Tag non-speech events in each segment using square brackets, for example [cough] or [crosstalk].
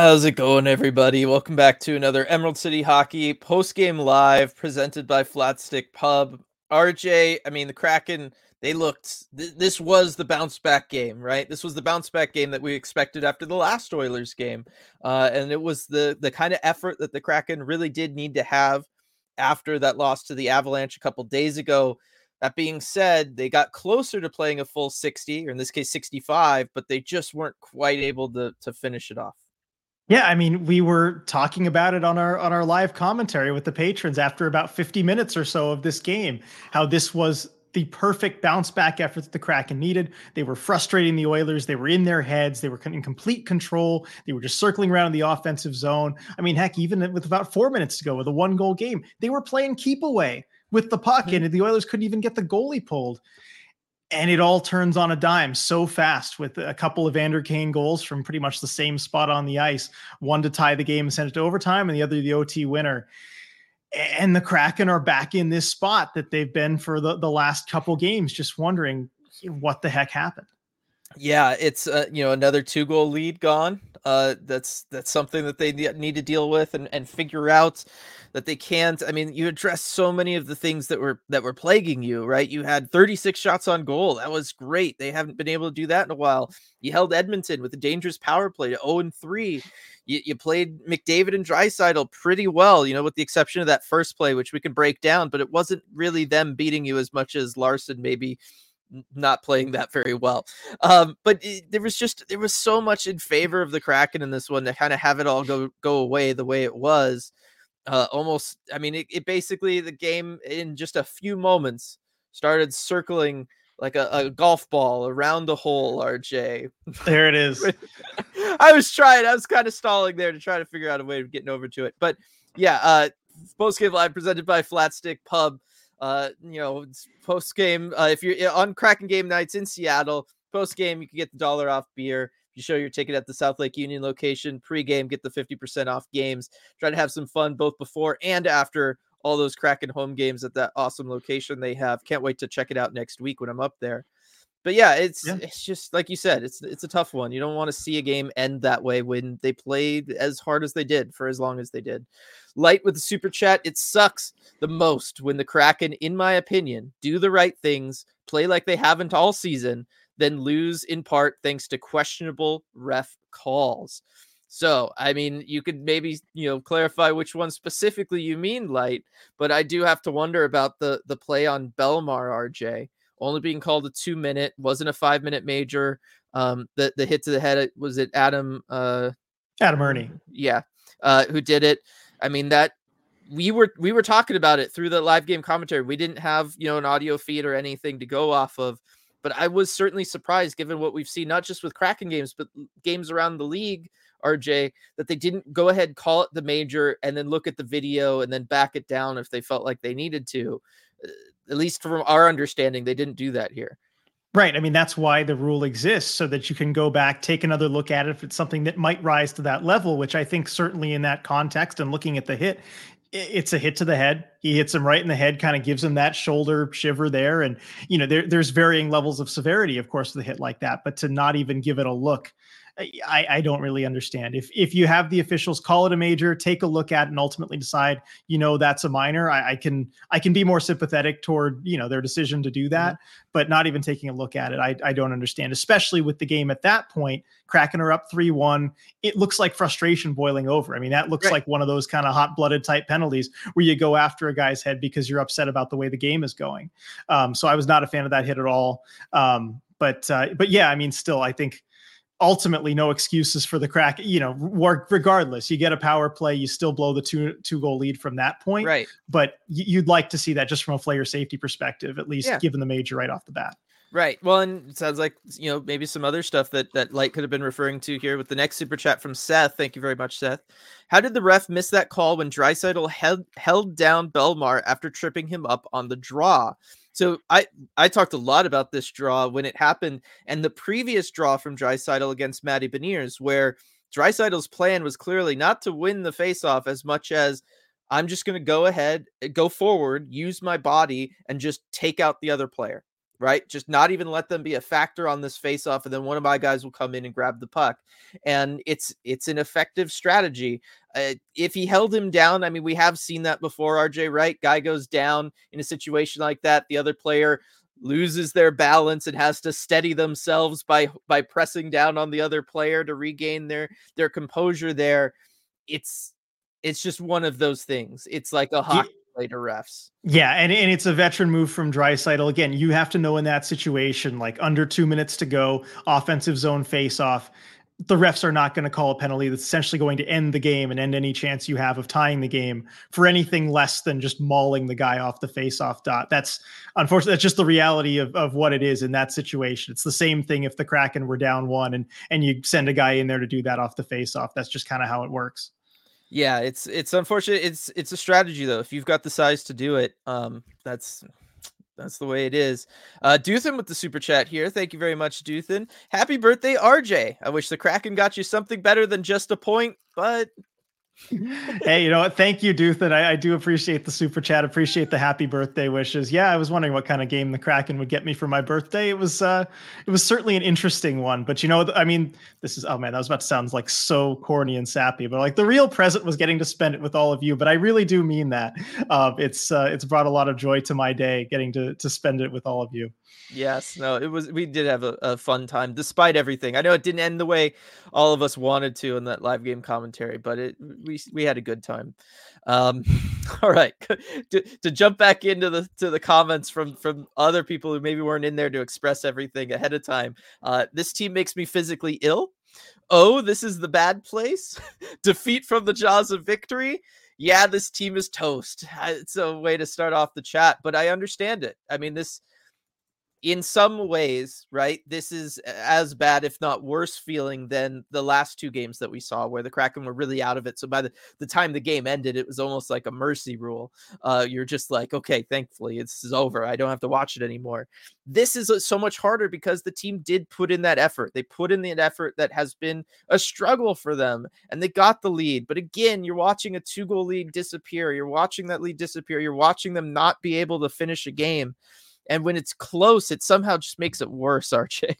How's it going, everybody? Welcome back to another Emerald City Hockey post game live presented by Flatstick Pub. RJ, I mean, the Kraken, they looked, th- this was the bounce back game, right? This was the bounce back game that we expected after the last Oilers game. Uh, and it was the, the kind of effort that the Kraken really did need to have after that loss to the Avalanche a couple days ago. That being said, they got closer to playing a full 60, or in this case, 65, but they just weren't quite able to, to finish it off. Yeah, I mean, we were talking about it on our on our live commentary with the patrons after about 50 minutes or so of this game, how this was the perfect bounce back effort that the Kraken needed. They were frustrating the Oilers. They were in their heads. They were in complete control. They were just circling around the offensive zone. I mean, heck, even with about four minutes to go with a one goal game, they were playing keep away with the puck, and the Oilers couldn't even get the goalie pulled and it all turns on a dime so fast with a couple of Vander Kane goals from pretty much the same spot on the ice, one to tie the game and send it to overtime, and the other the OT winner. And the Kraken are back in this spot that they've been for the, the last couple games, just wondering what the heck happened. Yeah, it's uh, you know another two goal lead gone. Uh, that's that's something that they need to deal with and, and figure out that they can't. I mean, you addressed so many of the things that were that were plaguing you, right? You had 36 shots on goal. That was great. They haven't been able to do that in a while. You held Edmonton with a dangerous power play to 0 and 3. You, you played McDavid and Draisaitl pretty well, you know, with the exception of that first play, which we can break down, but it wasn't really them beating you as much as Larsson maybe not playing that very well. Um, but it, there was just there was so much in favor of the Kraken in this one to kind of have it all go go away the way it was. Uh, almost, I mean, it, it basically the game in just a few moments started circling like a, a golf ball around the hole. RJ, there it [laughs] is. I was trying. I was kind of stalling there to try to figure out a way of getting over to it. But yeah, uh, post game live presented by Flatstick Pub uh, you know, post game. Uh, if you're on Kraken game nights in Seattle, post game you can get the dollar off beer. You show your ticket at the South Lake Union location, pre-game get the fifty percent off games. Try to have some fun both before and after all those Kraken home games at that awesome location they have. Can't wait to check it out next week when I'm up there but yeah, it's yeah. it's just like you said, it's it's a tough one. You don't want to see a game end that way when they played as hard as they did for as long as they did. Light with the super chat, it sucks the most when the Kraken, in my opinion, do the right things, play like they haven't all season, then lose in part thanks to questionable ref calls. So, I mean, you could maybe, you know, clarify which one specifically you mean, Light, but I do have to wonder about the the play on Belmar RJ only being called a two minute, wasn't a five minute major. Um, the the hit to the head was it Adam uh Adam Erne. yeah, uh, who did it. I mean that we were we were talking about it through the live game commentary. We didn't have you know an audio feed or anything to go off of, but I was certainly surprised given what we've seen not just with Kraken games but games around the league. RJ that they didn't go ahead call it the major and then look at the video and then back it down if they felt like they needed to uh, at least from our understanding, they didn't do that here. Right. I mean, that's why the rule exists so that you can go back, take another look at it if it's something that might rise to that level, which I think certainly in that context and looking at the hit, it's a hit to the head. He hits him right in the head, kind of gives him that shoulder shiver there. And, you know, there, there's varying levels of severity, of course, a hit like that, but to not even give it a look I, I don't really understand. If if you have the officials call it a major, take a look at it and ultimately decide, you know, that's a minor. I, I can I can be more sympathetic toward you know their decision to do that, mm-hmm. but not even taking a look at it, I, I don't understand. Especially with the game at that point, Kraken are up three one. It looks like frustration boiling over. I mean, that looks right. like one of those kind of hot blooded type penalties where you go after a guy's head because you're upset about the way the game is going. Um, so I was not a fan of that hit at all. Um, but uh, but yeah, I mean, still, I think ultimately no excuses for the crack you know work regardless you get a power play you still blow the two two goal lead from that point. Right. But you'd like to see that just from a player safety perspective at least yeah. given the major right off the bat. Right. Well and it sounds like you know maybe some other stuff that that light could have been referring to here with the next super chat from seth. Thank you very much seth. How did the ref miss that call when Draisaitl held held down belmar after tripping him up on the draw so I I talked a lot about this draw when it happened, and the previous draw from Draisaitl against Matty Beniers, where Draisaitl's plan was clearly not to win the faceoff as much as I'm just going to go ahead, go forward, use my body, and just take out the other player. Right? Just not even let them be a factor on this face off and then one of my guys will come in and grab the puck. And it's it's an effective strategy. Uh, if he held him down, I mean we have seen that before RJ, right? Guy goes down in a situation like that, the other player loses their balance and has to steady themselves by by pressing down on the other player to regain their their composure there. It's it's just one of those things. It's like a hockey to refs. Yeah, and, and it's a veteran move from Draisaitl. Again, you have to know in that situation, like under two minutes to go, offensive zone face off. The refs are not going to call a penalty that's essentially going to end the game and end any chance you have of tying the game for anything less than just mauling the guy off the face-off dot. That's unfortunately that's just the reality of, of what it is in that situation. It's the same thing if the Kraken were down one and and you send a guy in there to do that off the face-off. That's just kind of how it works. Yeah, it's it's unfortunate. It's it's a strategy though. If you've got the size to do it, um, that's that's the way it is. Uh, Duthin with the super chat here. Thank you very much, Duthin. Happy birthday, RJ. I wish the Kraken got you something better than just a point, but [laughs] hey, you know what? Thank you, Duthan. I, I, do appreciate the super chat. Appreciate the happy birthday wishes. Yeah, I was wondering what kind of game the Kraken would get me for my birthday. It was uh it was certainly an interesting one. But you know, I mean, this is oh man, that was about to sound like so corny and sappy, but like the real present was getting to spend it with all of you. But I really do mean that. Uh, it's uh, it's brought a lot of joy to my day getting to to spend it with all of you. Yes, no, it was. We did have a, a, fun time despite everything. I know it didn't end the way all of us wanted to in that live game commentary, but it we we had a good time. Um, [laughs] all right, [laughs] to, to jump back into the to the comments from from other people who maybe weren't in there to express everything ahead of time. Uh, this team makes me physically ill. Oh, this is the bad place. [laughs] Defeat from the jaws of victory yeah, this team is toast. It's a way to start off the chat, but I understand it. I mean, this in some ways, right, this is as bad, if not worse, feeling than the last two games that we saw where the Kraken were really out of it. So by the, the time the game ended, it was almost like a mercy rule. Uh, you're just like, okay, thankfully, this is over. I don't have to watch it anymore. This is uh, so much harder because the team did put in that effort. They put in the effort that has been a struggle for them and they got the lead. But again, you're watching a two goal lead disappear. You're watching that lead disappear. You're watching them not be able to finish a game. And when it's close, it somehow just makes it worse, [laughs] RJ.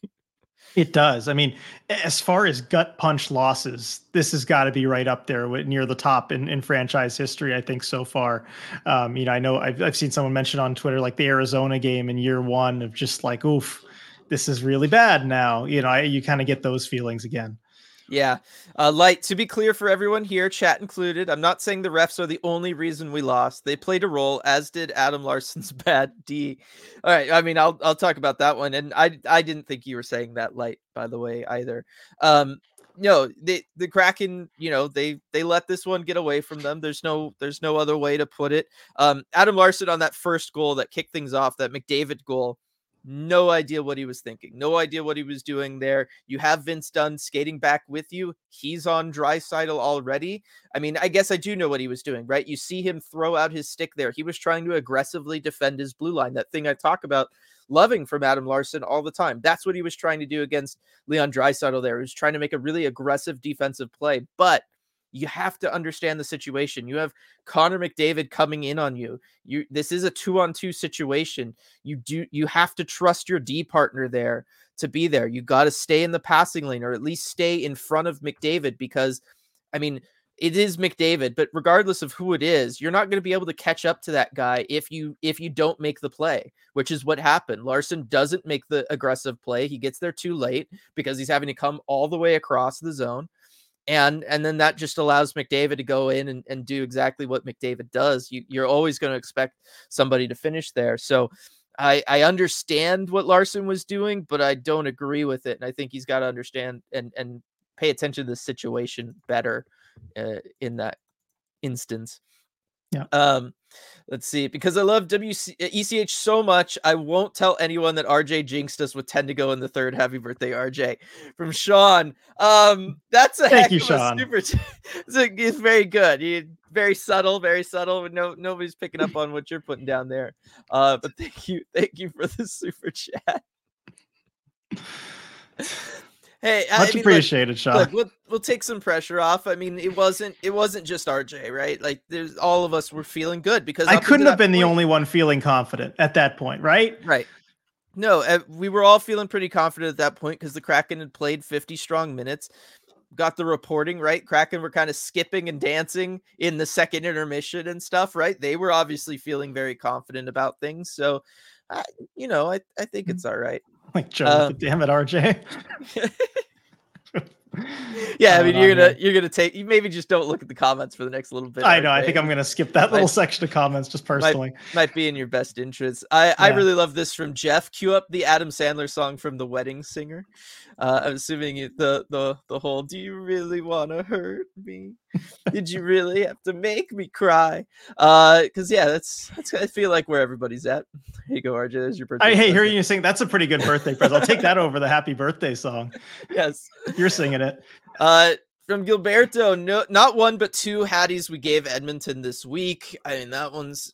It does. I mean, as far as gut punch losses, this has got to be right up there near the top in, in franchise history, I think, so far. Um, you know, I know I've, I've seen someone mention on Twitter like the Arizona game in year one of just like, oof, this is really bad now. You know, I, you kind of get those feelings again. Yeah. Uh, light, to be clear for everyone here, chat included, I'm not saying the refs are the only reason we lost. They played a role, as did Adam Larsson's [laughs] bad D. All right. I mean, I'll I'll talk about that one. And I I didn't think you were saying that light, by the way, either. Um, no, the the Kraken, you know, they they let this one get away from them. There's no there's no other way to put it. Um, Adam Larsson on that first goal that kicked things off, that McDavid goal no idea what he was thinking. No idea what he was doing there. You have Vince Dunn skating back with you. He's on Draisaitl already. I mean, I guess I do know what he was doing, right? You see him throw out his stick there. He was trying to aggressively defend his blue line. That thing I talk about loving from Adam Larsson all the time. That's what he was trying to do against Leon Draisaitl there. He was trying to make a really aggressive defensive play, but you have to understand the situation. You have Connor McDavid coming in on you. You this is a two on two situation. You do you have to trust your D partner there to be there. You got to stay in the passing lane or at least stay in front of McDavid because I mean it is McDavid, but regardless of who it is, you're not going to be able to catch up to that guy if you if you don't make the play, which is what happened. Larsson doesn't make the aggressive play. He gets there too late because he's having to come all the way across the zone and and then that just allows McDavid to go in and, and do exactly what McDavid does. You, you're always going to expect somebody to finish there. So I, I understand what Larsson was doing, but I don't agree with it. And I think he's got to understand and and pay attention to the situation better uh, in that instance. Yeah. Um, let's see. Because I love WC ECH so much, I won't tell anyone that RJ jinxed us with 10 to go in the third. Happy birthday, RJ. From Sean. Um, that's a thank you, Sean. Super [laughs] it's, a, it's very good. You very subtle, very subtle. No, nobody's picking up on what you're putting down there. Uh, but thank you, thank you for the super chat. [laughs] Hey, much I mean, appreciated, look, Sean. Look, we'll, we'll take some pressure off. I mean, it wasn't it wasn't just RJ, right? Like, there's all of us were feeling good because I couldn't have been point, the only one feeling confident at that point, right? Right. No, uh, we were all feeling pretty confident at that point because the Kraken had played 50 strong minutes. Got the reporting right. Kraken were kind of skipping and dancing in the second intermission and stuff, right? They were obviously feeling very confident about things. So, uh, you know, I, I think it's all right. Like, Joe, uh, damn it, RJ. [laughs] [laughs] [laughs] yeah, I mean, you're gonna you're gonna take. You maybe just don't look at the comments for the next little bit. I know. I think I'm gonna skip that might, little section of comments just personally. Might, might, be in your best interest. I yeah. I really love this from Jeff. Cue up the Adam Sandler song from The Wedding Singer. Uh, I'm assuming the the the whole. Do you really want to hurt me? Did you really have to make me cry? Uh, because yeah, that's that's. I feel like where everybody's at. Here you go, RJ. There's your birthday. I hey, hearing you sing. That's a pretty good birthday present. I'll take that over the happy birthday song. [laughs] Yes, you're singing it. Uh, from Gilberto, no, not one but two Hatties we gave Edmonton this week. I mean, that one's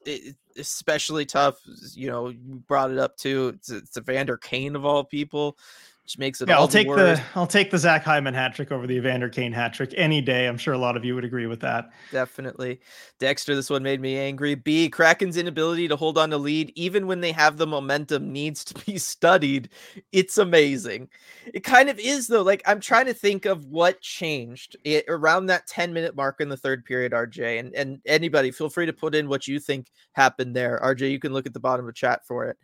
especially tough. You know, you brought it up too. It's, it's Evander Kane of all people which makes it. Yeah, I'll take the, the I'll take the Zach Hyman hat trick over the Evander Kane hat trick any day. I'm sure a lot of you would agree with that. Definitely, Dexter. This one made me angry. B Kraken's inability to hold on to lead, even when they have the momentum, needs to be [laughs] studied. It's amazing. It kind of is though. Like I'm trying to think of what changed it, around that 10 minute mark in the third period. RJ and and anybody, feel free to put in what you think happened there. RJ, you can look at the bottom of chat for it.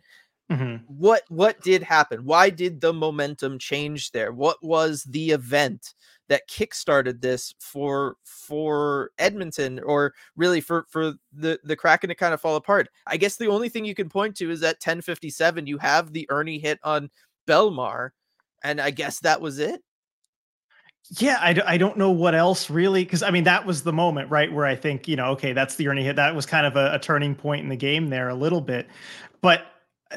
Mm-hmm. What what did happen? Why did the momentum change there? What was the event that kickstarted this for for Edmonton or really for for the the Kraken to kind of fall apart? I guess the only thing you can point to is that 1057 you have the Erne hit on Belmar and I guess that was it. Yeah, I, I don't know what else really, because I mean, that was the moment, right? Where I think, you know, okay, that's the Erne hit. That was kind of a, a turning point in the game there a little bit. But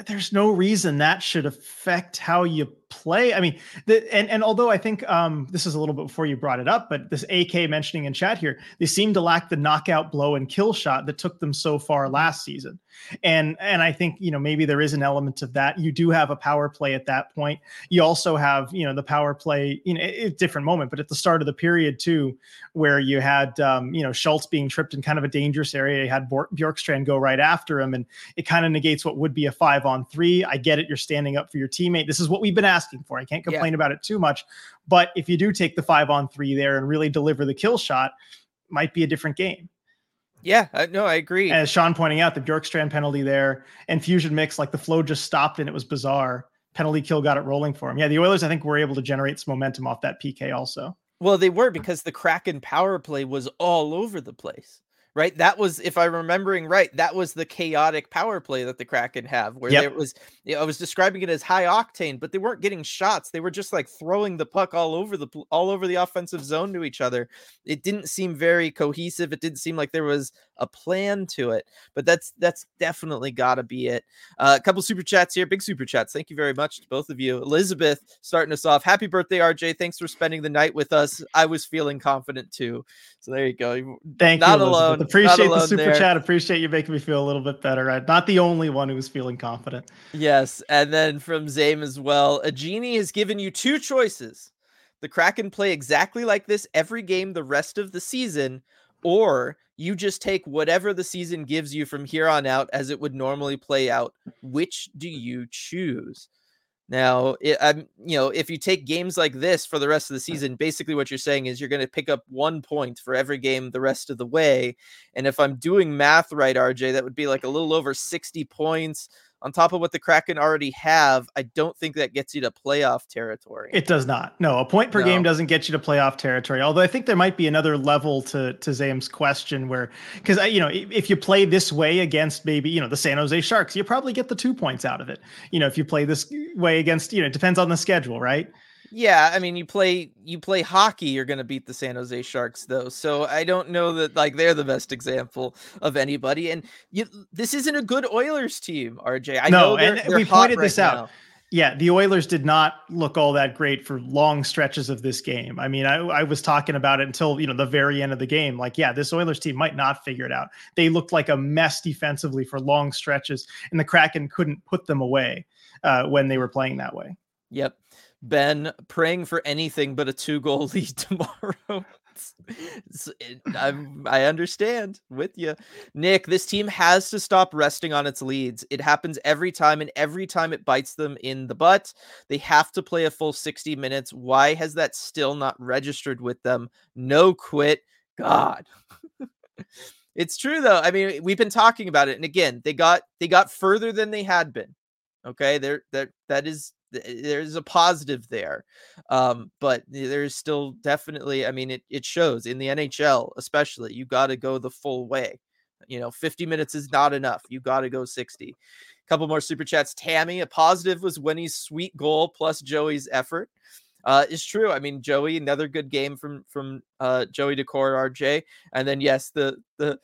there's no reason that should affect how you play. I mean, the, and and although I think um, this is a little bit before you brought it up, but this AK mentioning in chat here, they seem to lack the knockout blow and kill shot that took them so far last season. And and I think you know maybe there is an element of that. You do have a power play at that point. You also have you know the power play. You know, a different moment, but at the start of the period too, where you had um, you know Schultz being tripped in kind of a dangerous area. You had Bjorkstrand go right after him, and it kind of negates what would be a five on three. I get it. You're standing up for your teammate. This is what we've been asking for. I can't complain yeah. about it too much. But if you do take the five on three there and really deliver the kill shot, might be a different game. Yeah, uh, no, I agree. As Sean pointing out, the Bjorkstrand penalty there and fusion mix, like the flow just stopped and it was bizarre. Penalty kill got it rolling for him. Yeah, the Oilers, I think, were able to generate some momentum off that PK also. Well, they were because the Kraken power play was all over the place right? That was, if I'm remembering right, that was the chaotic power play that the Kraken have, where yep. it was. You know, I was describing it as high octane, but they weren't getting shots. They were just like throwing the puck all over the all over the offensive zone to each other. It didn't seem very cohesive. It didn't seem like there was a plan to it. But that's that's definitely got to be it. Uh, a couple super chats here, big super chats. Thank you very much to both of you. Elizabeth starting us off. Happy birthday, RJ. Thanks for spending the night with us. I was feeling confident too. So there you go. Thank Not you. Not alone. Appreciate the super there. chat. Appreciate you making me feel a little bit better. Right? Not the only one who was feeling confident. Yes. And then from Zame as well. A genie has given you two choices. The Kraken play exactly like this every game the rest of the season, or you just take whatever the season gives you from here on out as it would normally play out. Which do you choose? Now, it, I'm, you know, if you take games like this for the rest of the season, basically what you're saying is you're going to pick up one point for every game the rest of the way. And if I'm doing math right, RJ, that would be like a little over 60 points on top of what the Kraken already have, I don't think that gets you to playoff territory. It does not. No, a point per no. game doesn't get you to playoff territory. Although I think there might be another level to to Zam's question where because you know if you play this way against maybe you know the San Jose Sharks, you probably get the two points out of it. You know if you play this way against you know it depends on the schedule, right? Yeah, I mean, you play you play hockey, you're going to beat the San Jose Sharks, though. So I don't know that like they're the best example of anybody. And you, this isn't a good Oilers team, RJ. I no, know and they're we pointed this out. Now. Yeah, the Oilers did not look all that great for long stretches of this game. I mean, I, I was talking about it until you know the very end of the game. Like, yeah, this Oilers team might not figure it out. They looked like a mess defensively for long stretches, and the Kraken couldn't put them away uh, when they were playing that way. Yep. Ben praying for anything but a two goal [laughs] lead tomorrow. it, i understand with you, Nick. This team has to stop resting on its leads. It happens every time, and every time it bites them in the butt. They have to play a full 60 minutes. Why has that still not registered with them? No quit. God. [laughs] it's true though. I mean, we've been talking about it, and again, they got they got further than they had been. Okay, there that that is there's a positive there um, but there's still definitely i mean it, it shows in the nhl especially you got to go the full way you know 50 minutes is not enough you got to go 60 a couple more super chats tammy a positive was winnie's sweet goal plus joey's effort uh, is true. I mean, Joey, another good game from from uh, Joey Daccord, RJ, and then yes, the the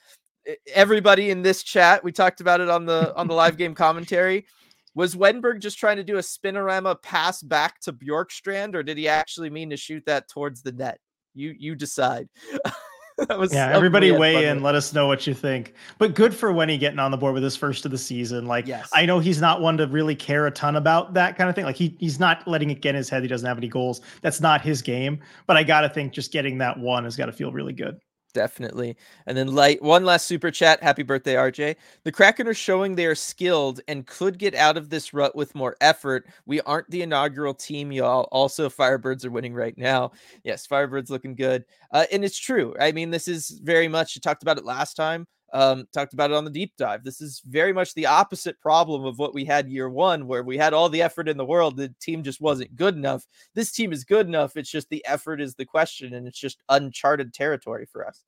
everybody in this chat. We talked about it on the on the live game commentary. Was Wennberg just trying to do a spinorama pass back to Bjorkstrand, or did he actually mean to shoot that towards the net? You you decide. [laughs] yeah, everybody weigh in. Let us know what you think. But good for Wenny getting on the board with his first of the season. Like, yes. I know he's not one to really care a ton about that kind of thing. Like, he he's not letting it get in his head. He doesn't have any goals. That's not his game. But I got to think just getting that one has got to feel really good. Definitely. And then light one last super chat. Happy birthday, RJ. The Kraken are showing they are skilled and could get out of this rut with more effort. We aren't the inaugural team, y'all. Also, Firebirds are winning right now. Yes, Firebirds looking good. Uh, and it's true. I mean, this is very much, you talked about it last time. Um, talked about it on the deep dive. This is very much the opposite problem of what we had year one, where we had all the effort in the world. The team just wasn't good enough. This team is good enough. It's just the effort is the question, and it's just uncharted territory for us.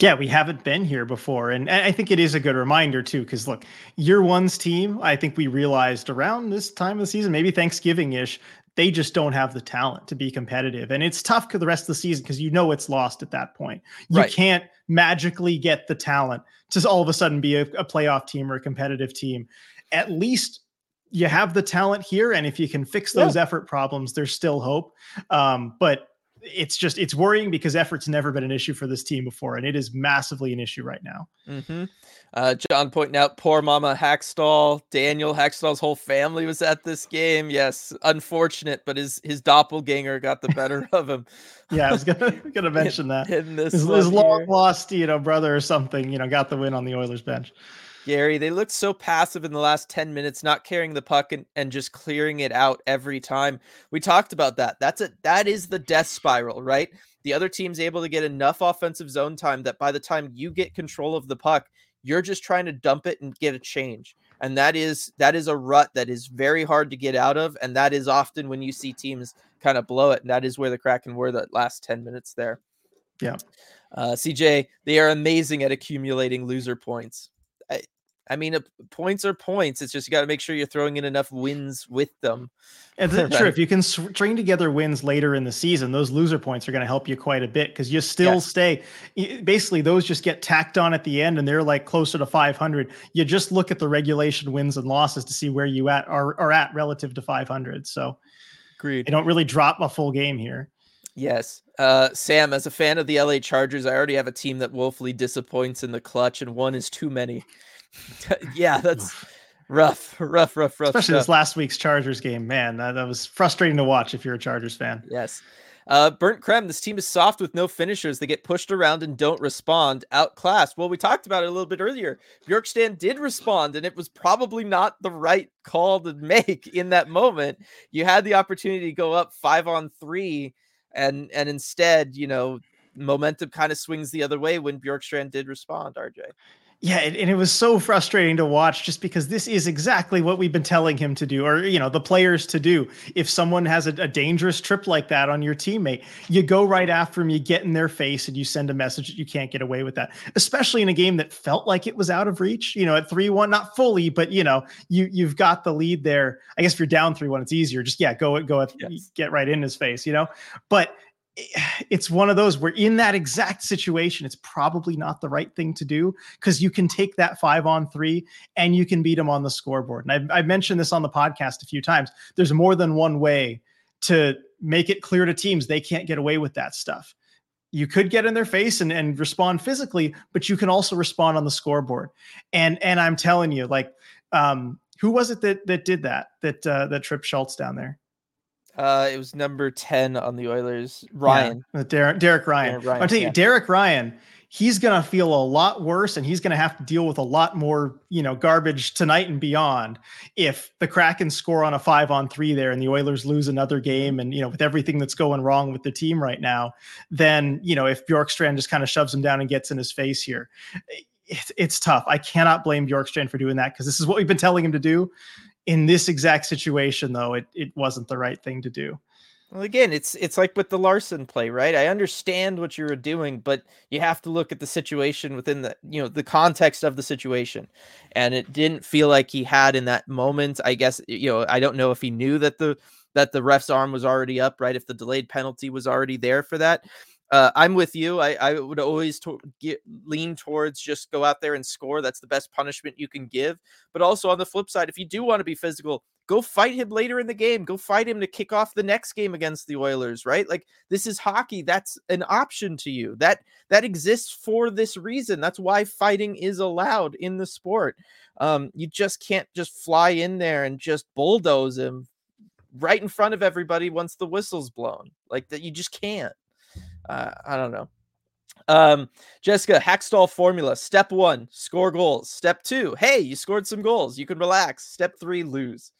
Yeah, we haven't been here before. And I think it is a good reminder, too, because look, year one's team, I think we realized around this time of the season, maybe Thanksgiving ish, they just don't have the talent to be competitive. And it's tough for the rest of the season because you know it's lost at that point. You right. can't magically get the talent to all of a sudden be a, a playoff team or a competitive team. At least you have the talent here. And if you can fix those yeah. effort problems, there's still hope. Um, but it's just it's worrying because effort's never been an issue for this team before, and it is massively an issue right now. Mm-hmm. Uh, John pointing out poor Mama Hakstol, Daniel Hakstol's whole family was at this game. Yes, unfortunate, but his his doppelganger got the better [laughs] of him. yeah, I was gonna [laughs] gonna mention that. His, his long lost, you know, brother or something, you know, got the win on the Oilers bench. Gary, they looked so passive in the last 10 minutes, not carrying the puck and, and just clearing it out every time. We talked about that. That's a that is the death spiral, right? The other team's able to get enough offensive zone time that by the time you get control of the puck, you're just trying to dump it and get a change. And that is that is a rut that is very hard to get out of. And that is often when you see teams kind of blow it. And that is where the Kraken were the last 10 minutes there. Yeah. Uh, CJ, they are amazing at accumulating loser points. I, I mean, uh, points are points. It's just you got to make sure you're throwing in enough wins with them. And [laughs] right. true. If you can string together wins later in the season, those loser points are going to help you quite a bit because you still yes. stay. Basically, those just get tacked on at the end, and they're like closer to 500. You just look at the regulation wins and losses to see where you at are, are at relative to 500. So, agreed. You don't really drop a full game here. Yes. Uh, Sam, as a fan of the LA Chargers, I already have a team that woefully disappoints in the clutch, and one is too many. [laughs] yeah, that's rough, rough, rough, rough. Especially stuff. this last week's Chargers game, man. That, that was frustrating to watch if you're a Chargers fan. Yes. Uh, Burnt Krem, this team is soft with no finishers. They get pushed around and don't respond. Outclassed. Well, we talked about it a little bit earlier. Bjorkstrand did respond, and it was probably not the right call to [laughs] make in that moment. You had the opportunity to go up five on three and and instead, you know, momentum kind of swings the other way when Bjorkstrand did respond. RJ. Yeah, and, and, it was so frustrating to watch just because this is exactly what we've been telling him to do, or you know, the players to do. If someone has a, a, dangerous trip like that on your teammate, you go right after him, you get in their face, and you send a message that you can't get away with that. Especially in a game that felt like it was out of reach. You know, at three one, not fully, but you know, you you've got the lead there. I guess if you're down three one, it's easier. Just yeah, go it, go yes. get right in his face. You know, but [sighs] it's one of those where in that exact situation it's probably not the right thing to do because you can take that five on three and you can beat them on the scoreboard. And I've, I've, mentioned this on the podcast a few times. There's more than one way to make it clear to teams they can't get away with that stuff. You could get in their face and, and respond physically but you can also respond on the scoreboard. And and i'm telling you like um who was it that that did that that uh that trip schultz down there Uh, it was number ten on the Oilers. Ryan, yeah, Derek, Derek Ryan. Ryan I'll tell you, yeah. Derek Ryan he's going to feel a lot worse and he's going to have to deal with a lot more, you know, garbage tonight and beyond if the Kraken score on a 5 on 3 there and the Oilers lose another game and you know, with everything that's going wrong with the team right now, then, you know, if Bjorkstrand just kind of shoves him down and gets in his face here. It's, it's tough. I cannot blame Bjorkstrand for doing that because this is what we've been telling him to do. In this exact situation, though, it, it wasn't the right thing to do. Well, again, it's it's like with the Larsson play, right? I understand what you were doing, but you have to look at the situation within the you know the context of the situation, and it didn't feel like he had in that moment. I guess you know I don't know if he knew that the that the ref's arm was already up, right? If the delayed penalty was already there for that. Uh, I'm with you. I, I would always to- get, lean towards just go out there and score. That's the best punishment you can give. But also on the flip side, if you do want to be physical, go fight him later in the game. Go fight him to kick off the next game against the Oilers, right? Like this is hockey. That's an option to you. That that exists for this reason. That's why fighting is allowed in the sport. Um, you just can't just fly in there and just bulldoze him right in front of everybody once the whistle's blown. Like that, you just can't. Uh, I don't know. Um, Jessica, Hakstol formula. Step one, score goals. Step two, hey, you scored some goals. You can relax. Step three, lose.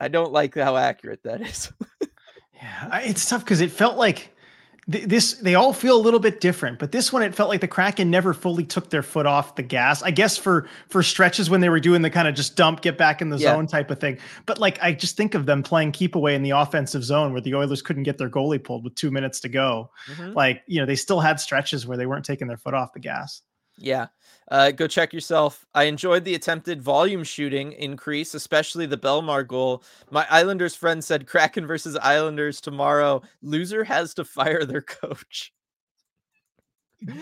I don't like how accurate that is. [laughs] yeah, it's tough because it felt like th- this. They all feel a little bit different, but this one it felt like the Kraken never fully took their foot off the gas. I guess for for stretches when they were doing the kind of just dump, get back in the yeah. zone type of thing. But like I just think of them playing keep away in the offensive zone where the Oilers couldn't get their goalie pulled with two minutes to go. Mm-hmm. Like you know they still had stretches where they weren't taking their foot off the gas. Yeah. Uh, go check yourself. I enjoyed the attempted volume shooting increase, especially the Belmar goal. My Islanders friend said Kraken versus Islanders tomorrow. Loser has to fire their coach. [laughs]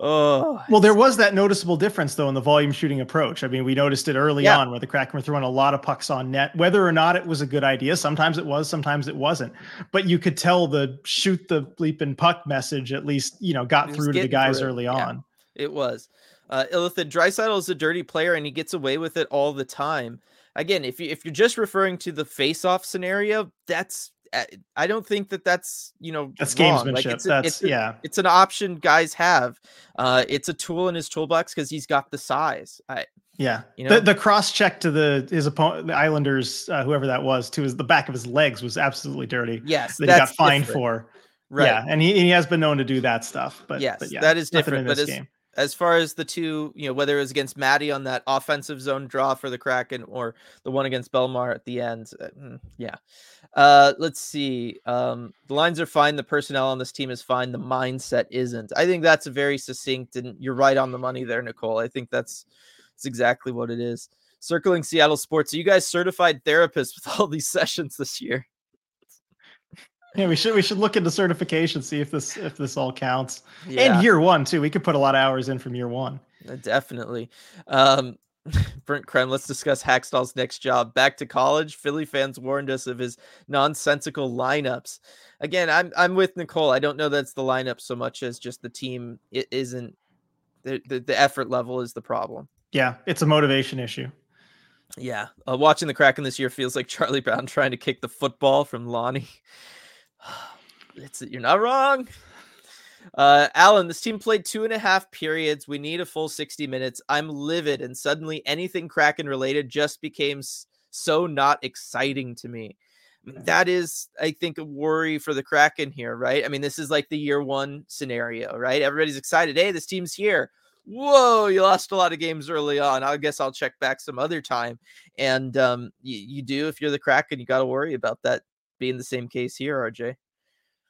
oh, well, there was that noticeable difference though in the volume shooting approach. I mean, we noticed it early yeah. on where the Kraken were throwing a lot of pucks on net. Whether or not it was a good idea, sometimes it was, sometimes it wasn't. But you could tell the shoot the bleeping puck message at least you know got through to the guys early yeah. It was. Uh, Illithid Draisaitl is a dirty player and he gets away with it all the time. Again, if you if you're just referring to the face-off scenario, that's eh, I don't think that that's you know that's wrong. gamesmanship. Like it's a, that's it's a, yeah. It's an option guys have. Uh, it's a tool in his toolbox because he's got the size. I yeah. You know? The the cross check to the his opponent, the Islanders, uh, whoever that was, to his the back of his legs was absolutely dirty. Yes, that he got fined different. for. Right. Yeah, and he, he has been known to do that stuff. But yes, but yeah, that is different. But as, game as far as the two, you know, whether it was against Matty on that offensive zone draw for the Kraken or the one against Belmar at the end, uh, mm, yeah. Uh, let's see. Um, the lines are fine. The personnel on this team is fine. The mindset isn't. I think that's a very succinct, and you're right on the money there, Nicole. I think that's that's exactly what it is. Circling Seattle sports. Are you guys certified therapists [laughs] with all these sessions this year? Yeah, we should we should look into certification, see if this if this all counts. Yeah. And year one too. We could put a lot of hours in from year one. Uh, definitely. Um [laughs] Brent Krem, let's discuss Hakstol's next job. Back to college. Philly fans warned us of his nonsensical lineups. Again, I'm I'm with Nicole. I don't know that's the lineup so much as just the team. It isn't the, the, the effort level is the problem. Yeah, it's a motivation issue. Yeah, uh, watching the Kraken this year feels like Charlie Brown trying to kick the football from Lonnie. [sighs] it's you're not wrong. Uh, Alan, this team played two and a half periods. We need a full 60 minutes. I'm livid, and suddenly anything Kraken related just became so not exciting to me. That is, I think, a worry for the Kraken here, right? I mean, this is like the year one scenario, right? Everybody's excited. Hey, this team's here. Whoa, you lost a lot of games early on. I guess I'll check back some other time. And um, you, you do, if you're the Kraken, you got to worry about that being the same case here, RJ.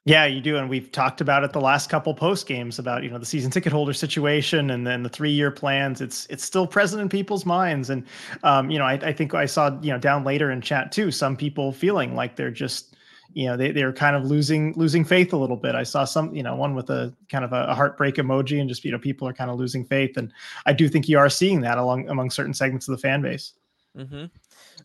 Yeah, you do, and we've talked about it the last couple post games about you know the season ticket holder situation and then the three year plans. It's it's still present in people's minds, and um, you know I, I think I saw you know down later in chat too some people feeling like they're just you know they they're kind of losing losing faith a little bit. I saw some you know one with a kind of a, a heartbreak emoji and just you know people are kind of losing faith, and I do think you are seeing that along among certain segments of the fan base. Mm-hmm.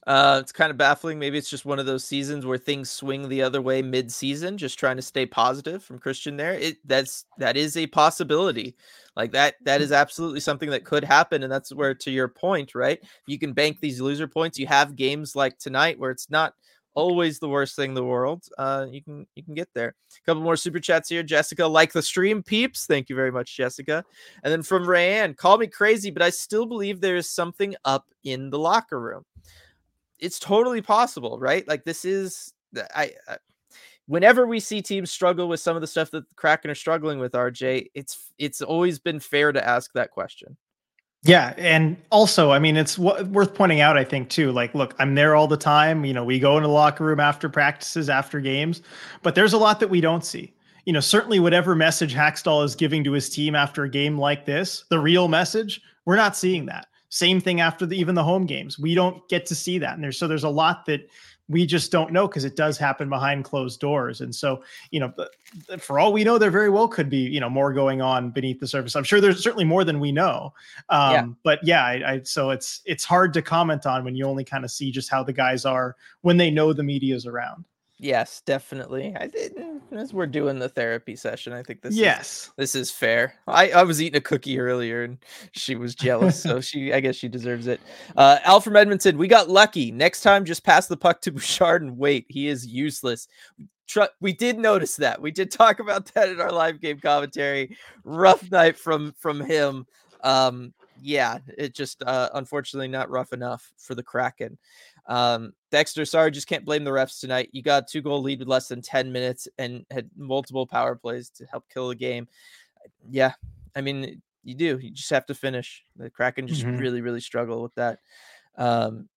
Uh, it's kind of baffling. Maybe it's just one of those seasons where things swing the other way mid-season. Just trying to stay positive from Christian there. It that's that is a possibility. Like that that is absolutely something that could happen, and that's where to your point, right? You can bank these loser points. You have games like tonight where it's not always the worst thing in the world. Uh, you can you can get there. A couple more super chats here. Jessica, like the stream peeps. Thank you very much, Jessica. And then from Rayanne, call me crazy, but I still believe there is something up in the locker room. It's totally possible, right? Like this is I, I whenever we see teams struggle with some of the stuff that the Kraken are struggling with, RJ, it's it's always been fair to ask that question. Yeah, and also, I mean, it's w- worth pointing out, I think, too. Like, look, I'm there all the time. You know, we go into the locker room after practices, after games, but there's a lot that we don't see. You know, certainly whatever message Hakstol is giving to his team after a game like this, the real message, we're not seeing that. Same thing after the, even the home games. We don't get to see that, and there's so there's a lot that we just don't know because it does happen behind closed doors. And so, you know, for all we know, there very well could be, you know, more going on beneath the surface. I'm sure there's certainly more than we know. Um, yeah. But yeah, I, I, so it's it's hard to comment on when you only kind of see just how the guys are when they know the media is around. Yes, definitely. I think as we're doing the therapy session, I think this yes is, this is fair. I, I was eating a cookie earlier and she was jealous, so [laughs] she I guess she deserves it. Uh, Al from Edmonton, we got lucky. Next time, just pass the puck to [laughs] Bouchard and wait. He is useless. we did notice that. We did talk about that in our live game commentary. Rough night from from him. Um, yeah, it just uh, unfortunately not rough enough for the Kraken. Um, Dexter, sorry, just can't blame the refs tonight. You got two goal lead with less than 10 minutes and had multiple power plays to help kill the game. Yeah, I mean, you do. You just have to finish. The Kraken just mm-hmm. really, really struggle with that. Um,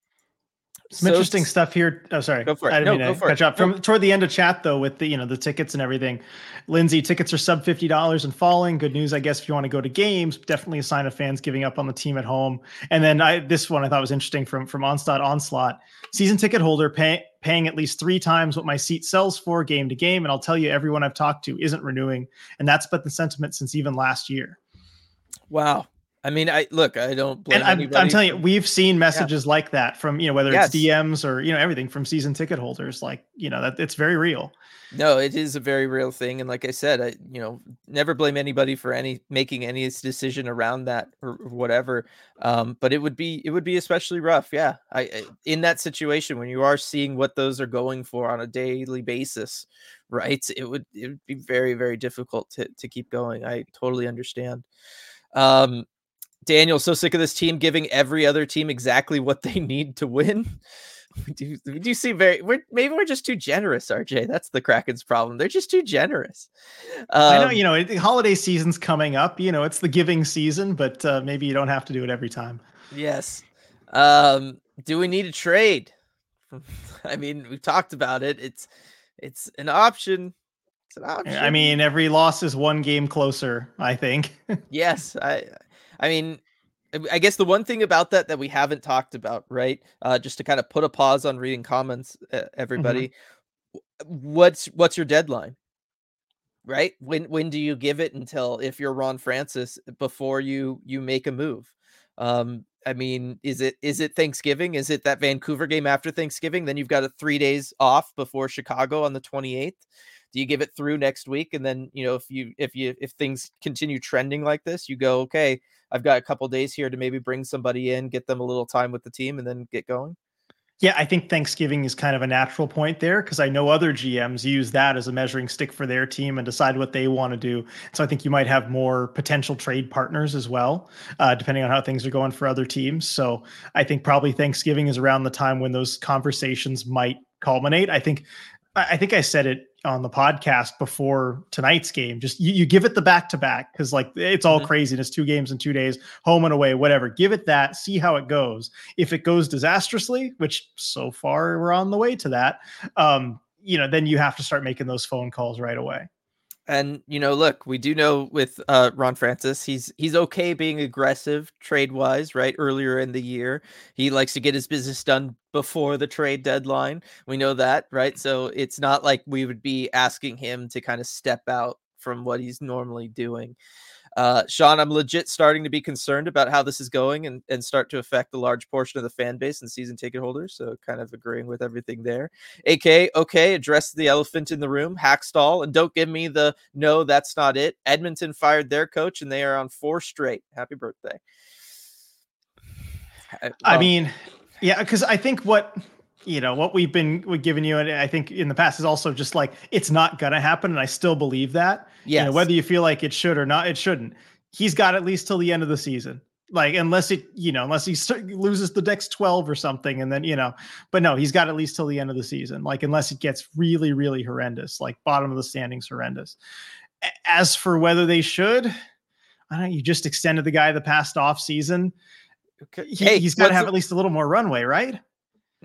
some so interesting stuff here. Oh, sorry. Go for it. I didn't no, mean to catch it. up. From no. toward the end of chat though, with the you know the tickets and everything. Lindsay, tickets are sub fifty dollars and falling. Good news, I guess, if you want to go to games. Definitely a sign of fans giving up on the team at home. And then I this one I thought was interesting from from Onslaught Onslaught. Season ticket holder pay, paying at least three times what my seat sells for game to game. And I'll tell you, everyone I've talked to isn't renewing, and that's been the sentiment since even last year. Wow. I mean, I look, I don't blame and I'm, I'm telling you, we've seen messages yeah. like that from, you know, whether yes. it's DMs or, you know, everything from season ticket holders. Like, you know, that it's very real. No, it is a very real thing. And like I said, I, you know, never blame anybody for any making any decision around that or, or whatever. Um, but it would be, it would be especially rough. Yeah. I, I, in that situation, when you are seeing what those are going for on a daily basis, right. It would, it would be very, very difficult to, to keep going. I totally understand. Um, Daniel, so sick of this team giving every other team exactly what they need to win. [laughs] We do, we do see very, we're, maybe we're just too generous, RJ. That's the Kraken's problem. They're just too generous. Um, I know, um, you know, the holiday season's coming up. You know, it's the giving season, but uh, maybe you don't have to do it every time. Yes. Um, do we need a trade? [laughs] I mean, we've talked about it. It's, it's an option. It's an option. I mean, every loss is one game closer, I think. [laughs] yes. I, I mean, I guess the one thing about that that we haven't talked about, right? Uh, just to kind of put a pause on reading comments, uh, everybody. Mm-hmm. What's what's your deadline? Right? When when do you give it until if you're Ron Francis before you you make a move? Um, I mean, is it is it Thanksgiving? Is it that Vancouver game after Thanksgiving? Then you've got a three days off before Chicago on the 28th do you give it through next week and then you know if you if you if things continue trending like this you go okay i've got a couple days here to maybe bring somebody in get them a little time with the team and then get going yeah, I think Thanksgiving is kind of a natural point there because I know other GMs use that as a measuring stick for their team and decide what they want to do. So I think you might have more potential trade partners as well, uh, depending on how things are going for other teams. So I think probably Thanksgiving is around the time when those conversations might culminate. I think I think I said it on the podcast before tonight's game. Just you, you give it the back to back because like it's all mm-hmm. craziness, two games in two days, home and away, whatever. Give it that, see how it goes. If it goes disastrously, which so far we're on the way to that, um, you know, then you have to start making those phone calls right away. And you know, look, we do know with uh, Ron Francis, he's he's okay being aggressive trade wise, right? Earlier in the year, he likes to get his business done before the trade deadline. We know that, right? So it's not like we would be asking him to kind of step out from what he's normally doing. Uh, Sean, I'm legit starting to be concerned about how this is going and, and start to affect a large portion of the fan base and season ticket holders. So, kind of agreeing with everything there. AK, okay, address the elephant in the room, Hakstol, and don't give me the no, that's not it. Edmonton fired their coach and they are on four straight. Happy birthday. [sighs] Well, I mean, yeah, because I think what you know what we've been we've given you and i think in the past is also just like it's not gonna happen and i still believe that. Yeah. you know, whether you feel like it should or not it shouldn't. He's got at least till the end of the season. Like unless it you know unless he loses the next 12 or something and then you know but no he's got at least till the end of the season like unless it gets really really horrendous like bottom of the standings horrendous. As for whether they should i don't know you just extended the guy the past off season. He, he's got to have at least a little more runway right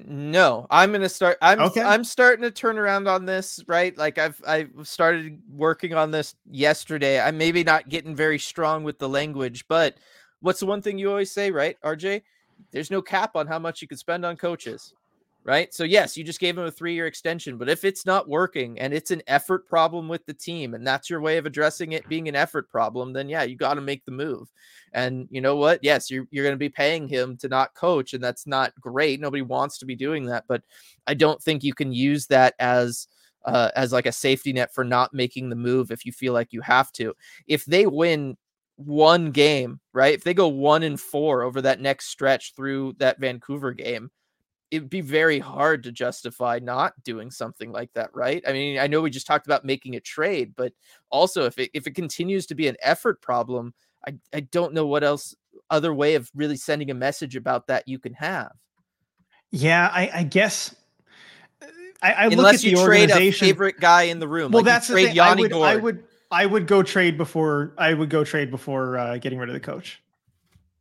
No, I'm gonna start. I'm Okay. I'm starting to turn around on this, right? Like I've I started working on this yesterday. I'm maybe not getting very strong with the language, but what's the one thing you always say, right, RJ? There's no cap on how much you could spend on coaches, right? So yes, you just gave him a three year extension, but if it's not working and it's an effort problem with the team, and that's your way of addressing it being an effort problem, then yeah, you got to make the move. And you know what? Yes, you're you're going to be paying him to not coach, and that's not great. Nobody wants to be doing that, but I don't think you can use that as uh, as like a safety net for not making the move if you feel like you have to. If they win one game, right? If they go one and four over that next stretch through that Vancouver game, it'd be very hard to justify not doing something like that, right? I mean, I know we just talked about making a trade, but also if it if it continues to be an effort problem, I, I don't know what else other way of really sending a message about that you can have. Yeah, I, I guess. I, I look at Unless the you trade a organization. favorite guy in the room. well, like that's the thing. I would, I would, I would go trade before. I would go trade before uh, getting rid of the coach.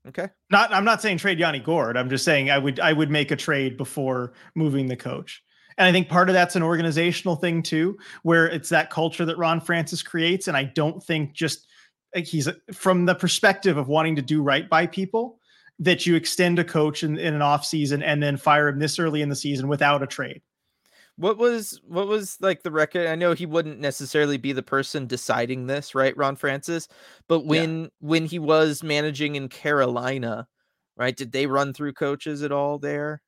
Okay. Not, I'm not saying trade Yanni Gourde. I'm just saying I would, I would make a trade before moving the coach. And I think part of that's an organizational thing too, where it's that culture that Ron Francis creates. And I don't think just like he's from the perspective of wanting to do right by people that you extend a coach in, in an off season and then fire him this early in the season without a trade. What was what was like the record? I know he wouldn't necessarily be the person deciding this, right, Ron Francis? But when when he was managing in Carolina, right, did they run through coaches at all there?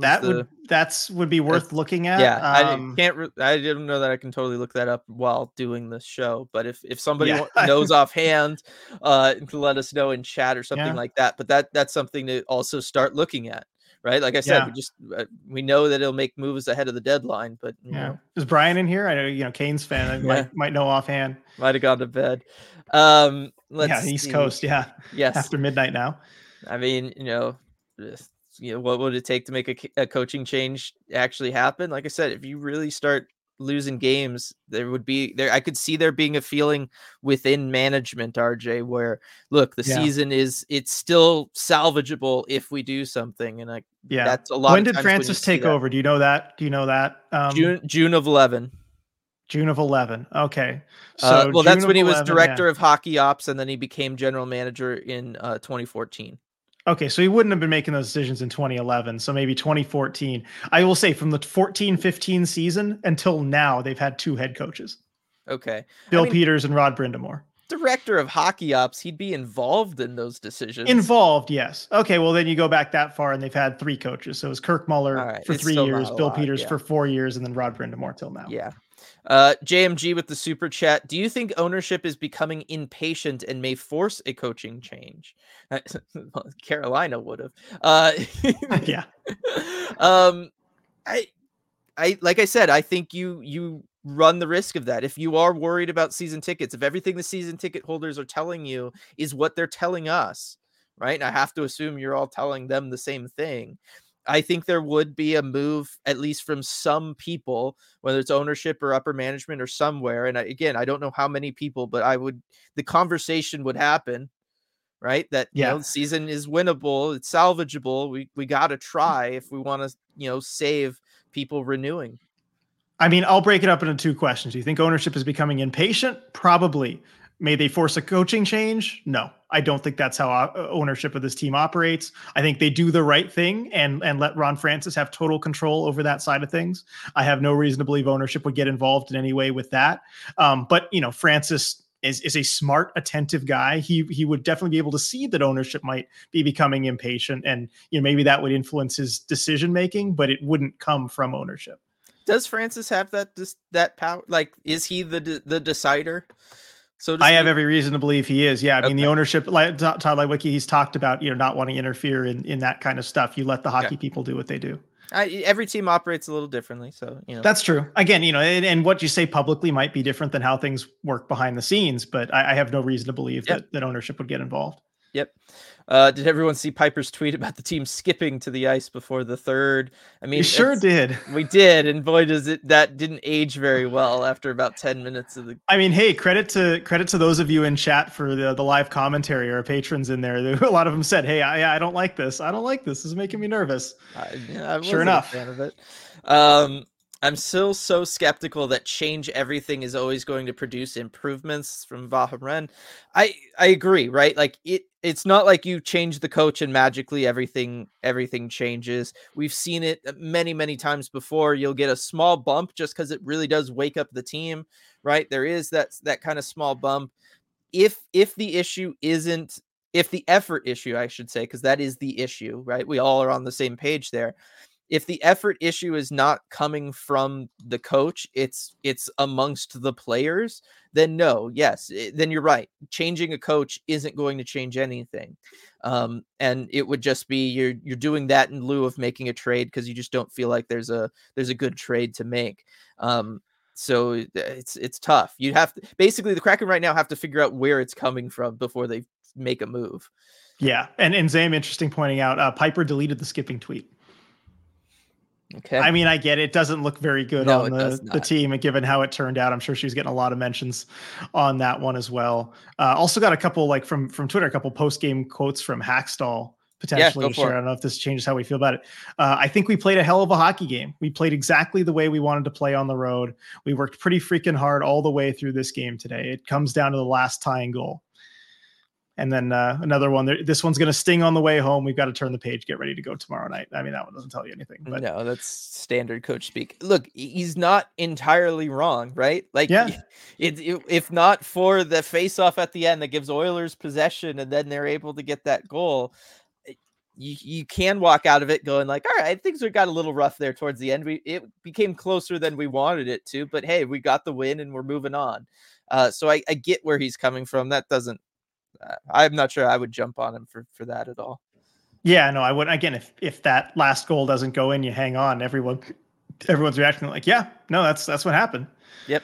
That the- would that's would be worth looking at. yeah, I Um, di- can't. I didn't know that I can totally look that up while doing this show. But if if somebody Yeah. [laughs] knows offhand, uh, let us know in chat or something Yeah. like that. But that that's something to also start looking at, right? Like I said, Yeah. we just uh, we know that it'll make moves ahead of the deadline, but you yeah. know, Is Brian in here? I know you know Canes fan. Yeah. might might know offhand. might have gone to bed. Um, let's yeah, East see. Coast. Yeah, Yes, after midnight now. I mean, you know, you know, what would it take to make a, a coaching change actually happen? Like I said, if you really start losing games, there would be there. I could see there being a feeling within management, RJ, where look, the Yeah. season is it's still salvageable if we do something, and like Yeah. that's a lot. when did Francis see take over? Do you know that? Do you know that? Um, June June of eleven. June of eleven. Okay. So uh, well, that's when he was 11, yeah. director of hockey ops, and then he became general manager in uh, 2014. Okay, so he wouldn't have been making those decisions in 2011, so maybe 2014. I will say from the 14-15 season until now, they've had two head coaches, Okay, Bill mean- Peters and Rod Brind'Amour. director of hockey ops, he'd be involved in those decisions. Involved, yes. Okay, well then you go back that far, and they've had three coaches. So it was Kirk Muller right, for three years, Bill lot, Peters yeah. for four years, and then Rod Brind'Amour till now. Yeah. Uh, JMG with the super chat. Do you think ownership is becoming impatient and may force a coaching change? [laughs] Carolina would have. Uh, [laughs] yeah. [laughs] um, I, I like I said, I think you you run the risk of that if you are worried about season tickets. If everything the season ticket holders are telling you is what they're telling us, right? And I have to assume you're all telling them the same thing. I think there would be a move, at least from some people, whether it's ownership or upper management or somewhere. And I, again, I don't know how many people, but I would, the conversation would happen, right? That you Yeah. know, the season is winnable, it's salvageable. We we got to try if we want to, you know, save people renewing. I mean, I'll break it up into two questions. Do you think ownership is becoming impatient? Probably. May they force a coaching change? No, I don't think that's how uh, ownership of this team operates. I think they do the right thing and and let Ron Francis have total control over that side of things. I have no reason to believe ownership would get involved in any way with that. Um, but you know, Francis is is a smart, attentive guy. He he would definitely be able to see that ownership might be becoming impatient, and you know maybe that would influence his decision making, but it wouldn't come from ownership. Does Francis have that that power? Like, is he the the decider? So I have every reason to believe he is. Yeah, I mean the ownership, like Tod Leiweke, he's talked about you know not wanting to interfere in in that kind of stuff. You let the hockey yeah. people do what they do. I, every team operates a little differently, so you know that's true. Again, you know, and, and, what you say publicly might be different than how things work behind the scenes, but I, I have no reason to believe that that ownership would get involved. Yep. Uh, did everyone see Piper's tweet about the team skipping to the ice before the third? I mean, we sure did. We did, and boy, does it that didn't age very well after about ten minutes of the. I mean, hey, credit to credit to those of you in chat for the the live commentary or patrons in there. [laughs] A lot of them said, "Hey, I, I don't like this. I don't like this. This is making me nervous." I, yeah, sure enough. fan of it. Um, I'm still so skeptical that change everything is always going to produce improvements from Vahem I I agree, right? Like it it's not like you change the coach and magically everything everything changes. We've seen it uh, many many times before. You'll get a small bump just cuz it really does wake up the team, right? There is that that kind of small bump. If if the issue isn't if the effort issue, I should say, because that is the issue, right? We all are on the same page there if the effort issue is not coming from the coach it's it's amongst the players then no yes it, eh, then you're right changing a coach isn't going to change anything. Um, and it would just be you're you're doing that in lieu of making a trade because you just don't feel like there's a there's a good trade to make. Um, so eh, it's it's tough. You have to basically the kraken right now have to figure out where it's coming from before they make a move. Yeah and and zam interesting pointing out uh, piper deleted the skipping tweet Okay. I mean, I get it. it doesn't look very good no, on the, the team, and given how it turned out, I'm sure she's getting a lot of mentions on that one as well. Uh, also got a couple like from from Twitter, a couple post game quotes from Hakstol potentially yeah, to share. It. I don't know if this changes how we feel about it. Uh, I think we played a hell of a hockey game. We played exactly the way we wanted to play on the road. We worked pretty freaking hard all the way through this game today. It comes down to the last tying goal. And then uh, another one. This one's going to sting on the way home. We've got to turn the page, get ready to go tomorrow night. I mean, that one doesn't tell you anything. But no, that's standard coach speak. Look, he's not entirely wrong, right? Like, yeah. [laughs] It, it, if not for the face-off at the end that gives Oilers possession, and then they're able to get that goal, eh, you, you can walk out of it going like, all right, things got a little rough there towards the end. We it became closer than we wanted it to, but hey, we got the win and we're moving on. Uh, so I, I get where he's coming from. That doesn't I'm not sure I would jump on him for for that at all. Yeah, no, I wouldn't. Again, if if that last goal doesn't go in, you hang on. Everyone, everyone's reacting like, yeah, no, that's that's what happened. Yep.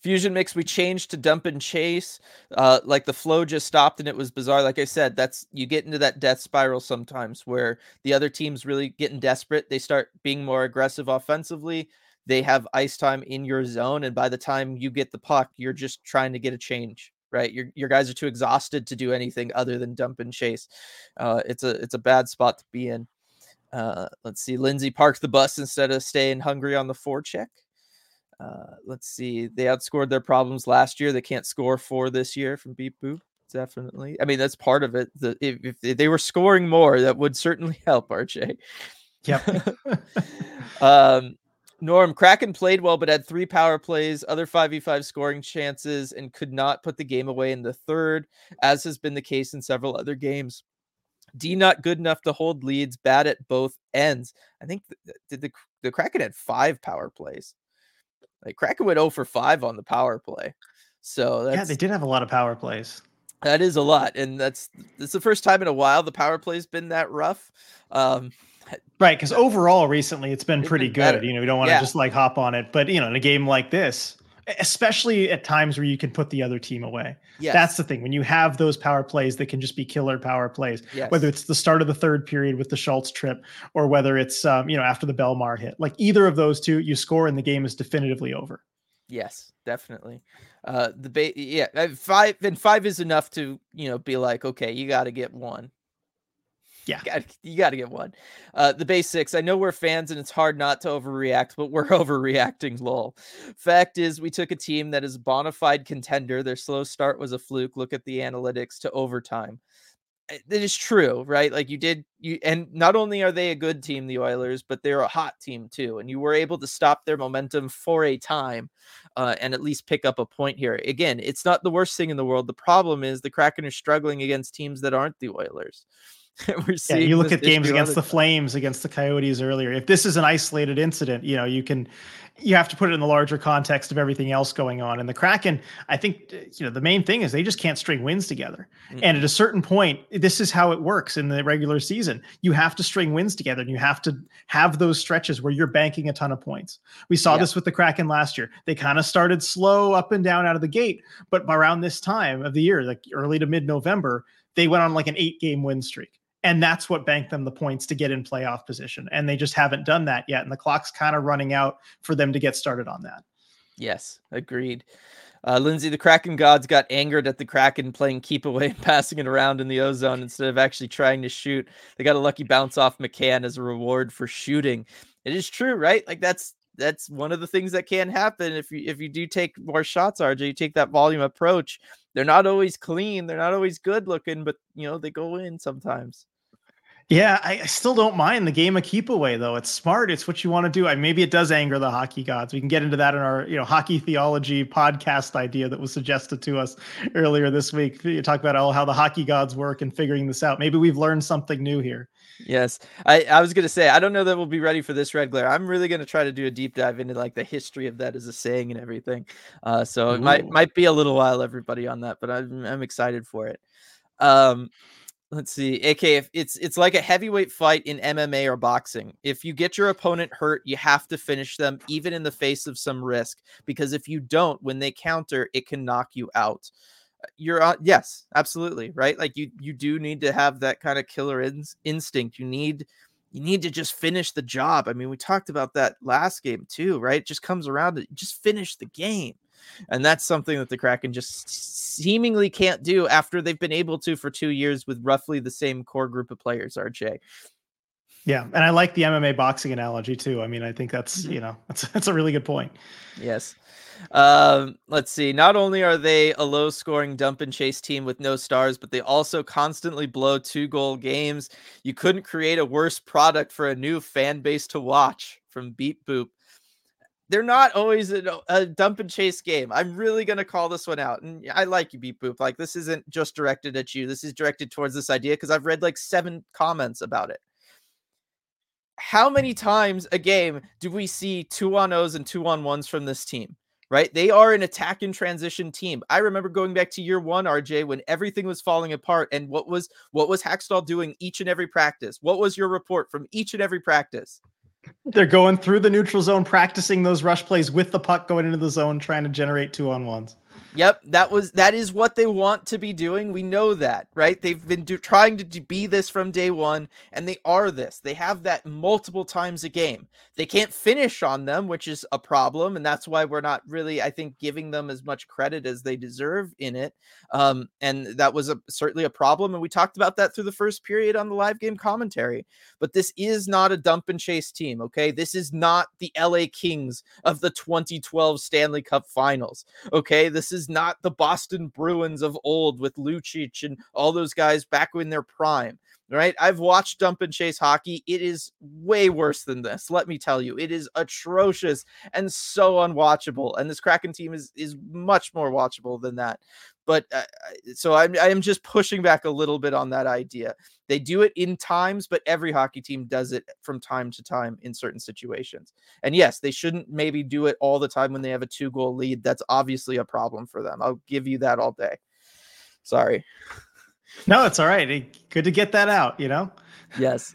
Fusion mix, we changed to dump and chase. Uh, like the flow just stopped and it was bizarre. Like I said, that's you get into that death spiral sometimes where the other team's really getting desperate. They start being more aggressive offensively. They have ice time in your zone, and by the time you get the puck, you're just trying to get a change right? Your your guys are too exhausted to do anything other than dump and chase. Uh, it's a it's a bad spot to be in. Uh, let's see. Lindsay parked the bus instead of staying hungry on the forecheck. Uh, let's see. They outscored their problems last year. They can't score four this year from Beep Boop. Definitely. I mean, that's part of it. The, if, if they were scoring more, that would certainly [laughs] help RJ. Yep. [laughs] um, Norm Kraken played well, but had three power plays, other 5v5 scoring chances, and could not put the game away in the third, as has been the case in several other games. D not good enough to hold leads, bad at both ends. I think did the the Kraken had five power plays. Like Kraken went 0 for 5 on the power play. So yeah, they did have a lot of power plays. That is a lot, and that's it's the first time in a while the power play's been that rough. Um, Right, because overall recently it's been pretty good. You know, we don't want to yeah. just like hop on it, but you know, in a game like this, especially at times where you can put the other team away. Yes. That's the thing. When you have those power plays that can just be killer power plays, yes. whether it's the start of the third period with the Schultz trip or whether it's um, you know, after the Bellemare hit. Like either of those two, you score and the game is definitively over. Yes, definitely. Uh the ba- yeah, five and five is enough to, you know, be like, okay, you got to get one. Yeah, you got, you got to get one. Uh, the basics. I know we're fans and it's hard not to overreact, but we're [laughs] overreacting. Lol. Fact is, we took a team that is bona fide contender. Their slow start was a fluke. Look at the analytics to overtime. It is true, right? Like you did, you and not only are they a good team, the Oilers, but they're a hot team too. And you were able to stop their momentum for a time, uh, and at least pick up a point here. Again, it's not the worst thing in the world. The problem is the Kraken are struggling against teams that aren't the Oilers. [laughs] we're seeing. Yeah, you look at games against the Flames, against the Coyotes earlier. If this is an isolated incident, you know you can you have to put it in the larger context of everything else going on. And the Kraken, I think, you know, the main thing is they just can't string wins together. Mm-hmm. And at a certain point, this is how it works in the regular season. You have to string wins together and you have to have those stretches where you're banking a ton of points. We saw yeah. this with the Kraken last year. They kind of started slow up and down out of the gate, but around this time of the year, like early to mid November, they went on like an eight game win streak and that's what banked them the points to get in playoff position and they just haven't done that yet and the clock's kind of running out for them to get started on that yes agreed uh, Lindsay, the Kraken gods got angered at the Kraken playing keep away and [laughs] passing it around in the ozone instead of actually trying to shoot. They got a lucky bounce off McCann as a reward for shooting. It is true, right? Like that's that's one of the things that can happen if you if you do take more shots, RJ. You take that volume approach. They're not always clean. They're not always good looking, but you know they go in sometimes. Yeah, I, I, still don't mind the game of keep away though. It's smart. It's what you want to do. I maybe it does anger the hockey gods. We can get into that in our you know hockey theology podcast idea that was suggested to us earlier this week. You talk about all how the hockey gods work and figuring this out. Maybe we've learned something new here. Yes, I, I was gonna say I don't know that we'll be ready for this red glare. I'm really gonna try to do a deep dive into like the history of that as a saying and everything. Uh, so Ooh. it might might be a little while, everybody, on that, but I'm I'm excited for it. Um, let's see ak if it's it's like a heavyweight fight in mma or boxing if you get your opponent hurt you have to finish them even in the face of some risk because if you don't when they counter it can knock you out you're uh, yes absolutely right like you you do need to have that kind of killer in- instinct you need you need to just finish the job i mean we talked about that last game too right it just comes around to just finish the game and that's something that the Kraken just seemingly can't do after they've been able to for two years with roughly the same core group of players, RJ. Yeah, and I like the MMA boxing analogy too. I mean, I think that's mm-hmm. you know that's [laughs] that's a really good point. Yes. Um, let's see. Not only are they a low scoring dump and chase team with no stars, but they also constantly blow two goal games. You couldn't create a worse product for a new fan base to watch from Beat Boop they're not always a, a, dump and chase game. I'm really gonna call this one out, and I like you, Beat Boop. Like this isn't just directed at you. This is directed towards this idea because I've read like seven comments about it. How many times a game do we see two on O's and two on ones from this team? Right? They are an attack and transition team. I remember going back to year one, RJ, when everything was falling apart, and what was what was Hakstol doing each and every practice? What was your report from each and every practice? They're going through the neutral zone, practicing those rush plays with the puck going into the zone, trying to generate two on ones. Yep, that was that is what they want to be doing. We know that, right? They've been do, trying to be this from day one, and they are this. They have that multiple times a game. They can't finish on them, which is a problem, and that's why we're not really, I think, giving them as much credit as they deserve in it. Um, and that was a, certainly a problem, and we talked about that through the first period on the live game commentary. But this is not a dump and chase team, okay? This is not the LA Kings of the 2012 Stanley Cup Finals, okay? This is not the Boston Bruins of old with Lucic and all those guys back in their prime. Right, I've watched dump and chase hockey. It is way worse than this. Let me tell you, it is atrocious and so unwatchable. And this Kraken team is is much more watchable than that. But uh, so I'm I am just pushing back a little bit on that idea. They do it in times, but every hockey team does it from time to time in certain situations. And yes, they shouldn't maybe do it all the time when they have a two goal lead. That's obviously a problem for them. I'll give you that all day. Sorry. No, it's all right. Good to get that out, you know? Yes.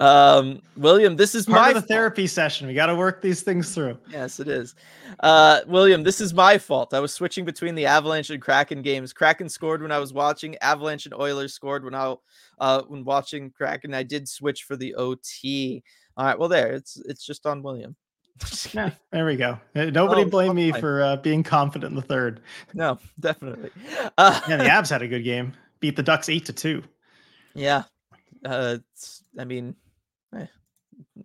Um, William, this is Part my of the therapy session. We got to work these things through. Yes, it is. Uh, William, this is my fault. I was switching between the Avalanche and Kraken games. Kraken scored when I was watching. Avalanche and Oilers scored when I uh when watching Kraken. I did switch for the OT. All right, well there. It's it's just on William. [laughs] yeah, there we go. Nobody oh, blame me for uh, being confident in the third. No, [laughs] definitely. Uh, yeah, the [laughs] Avs had a good game. Beat the Ducks eight to two. Yeah, uh, I mean, eh,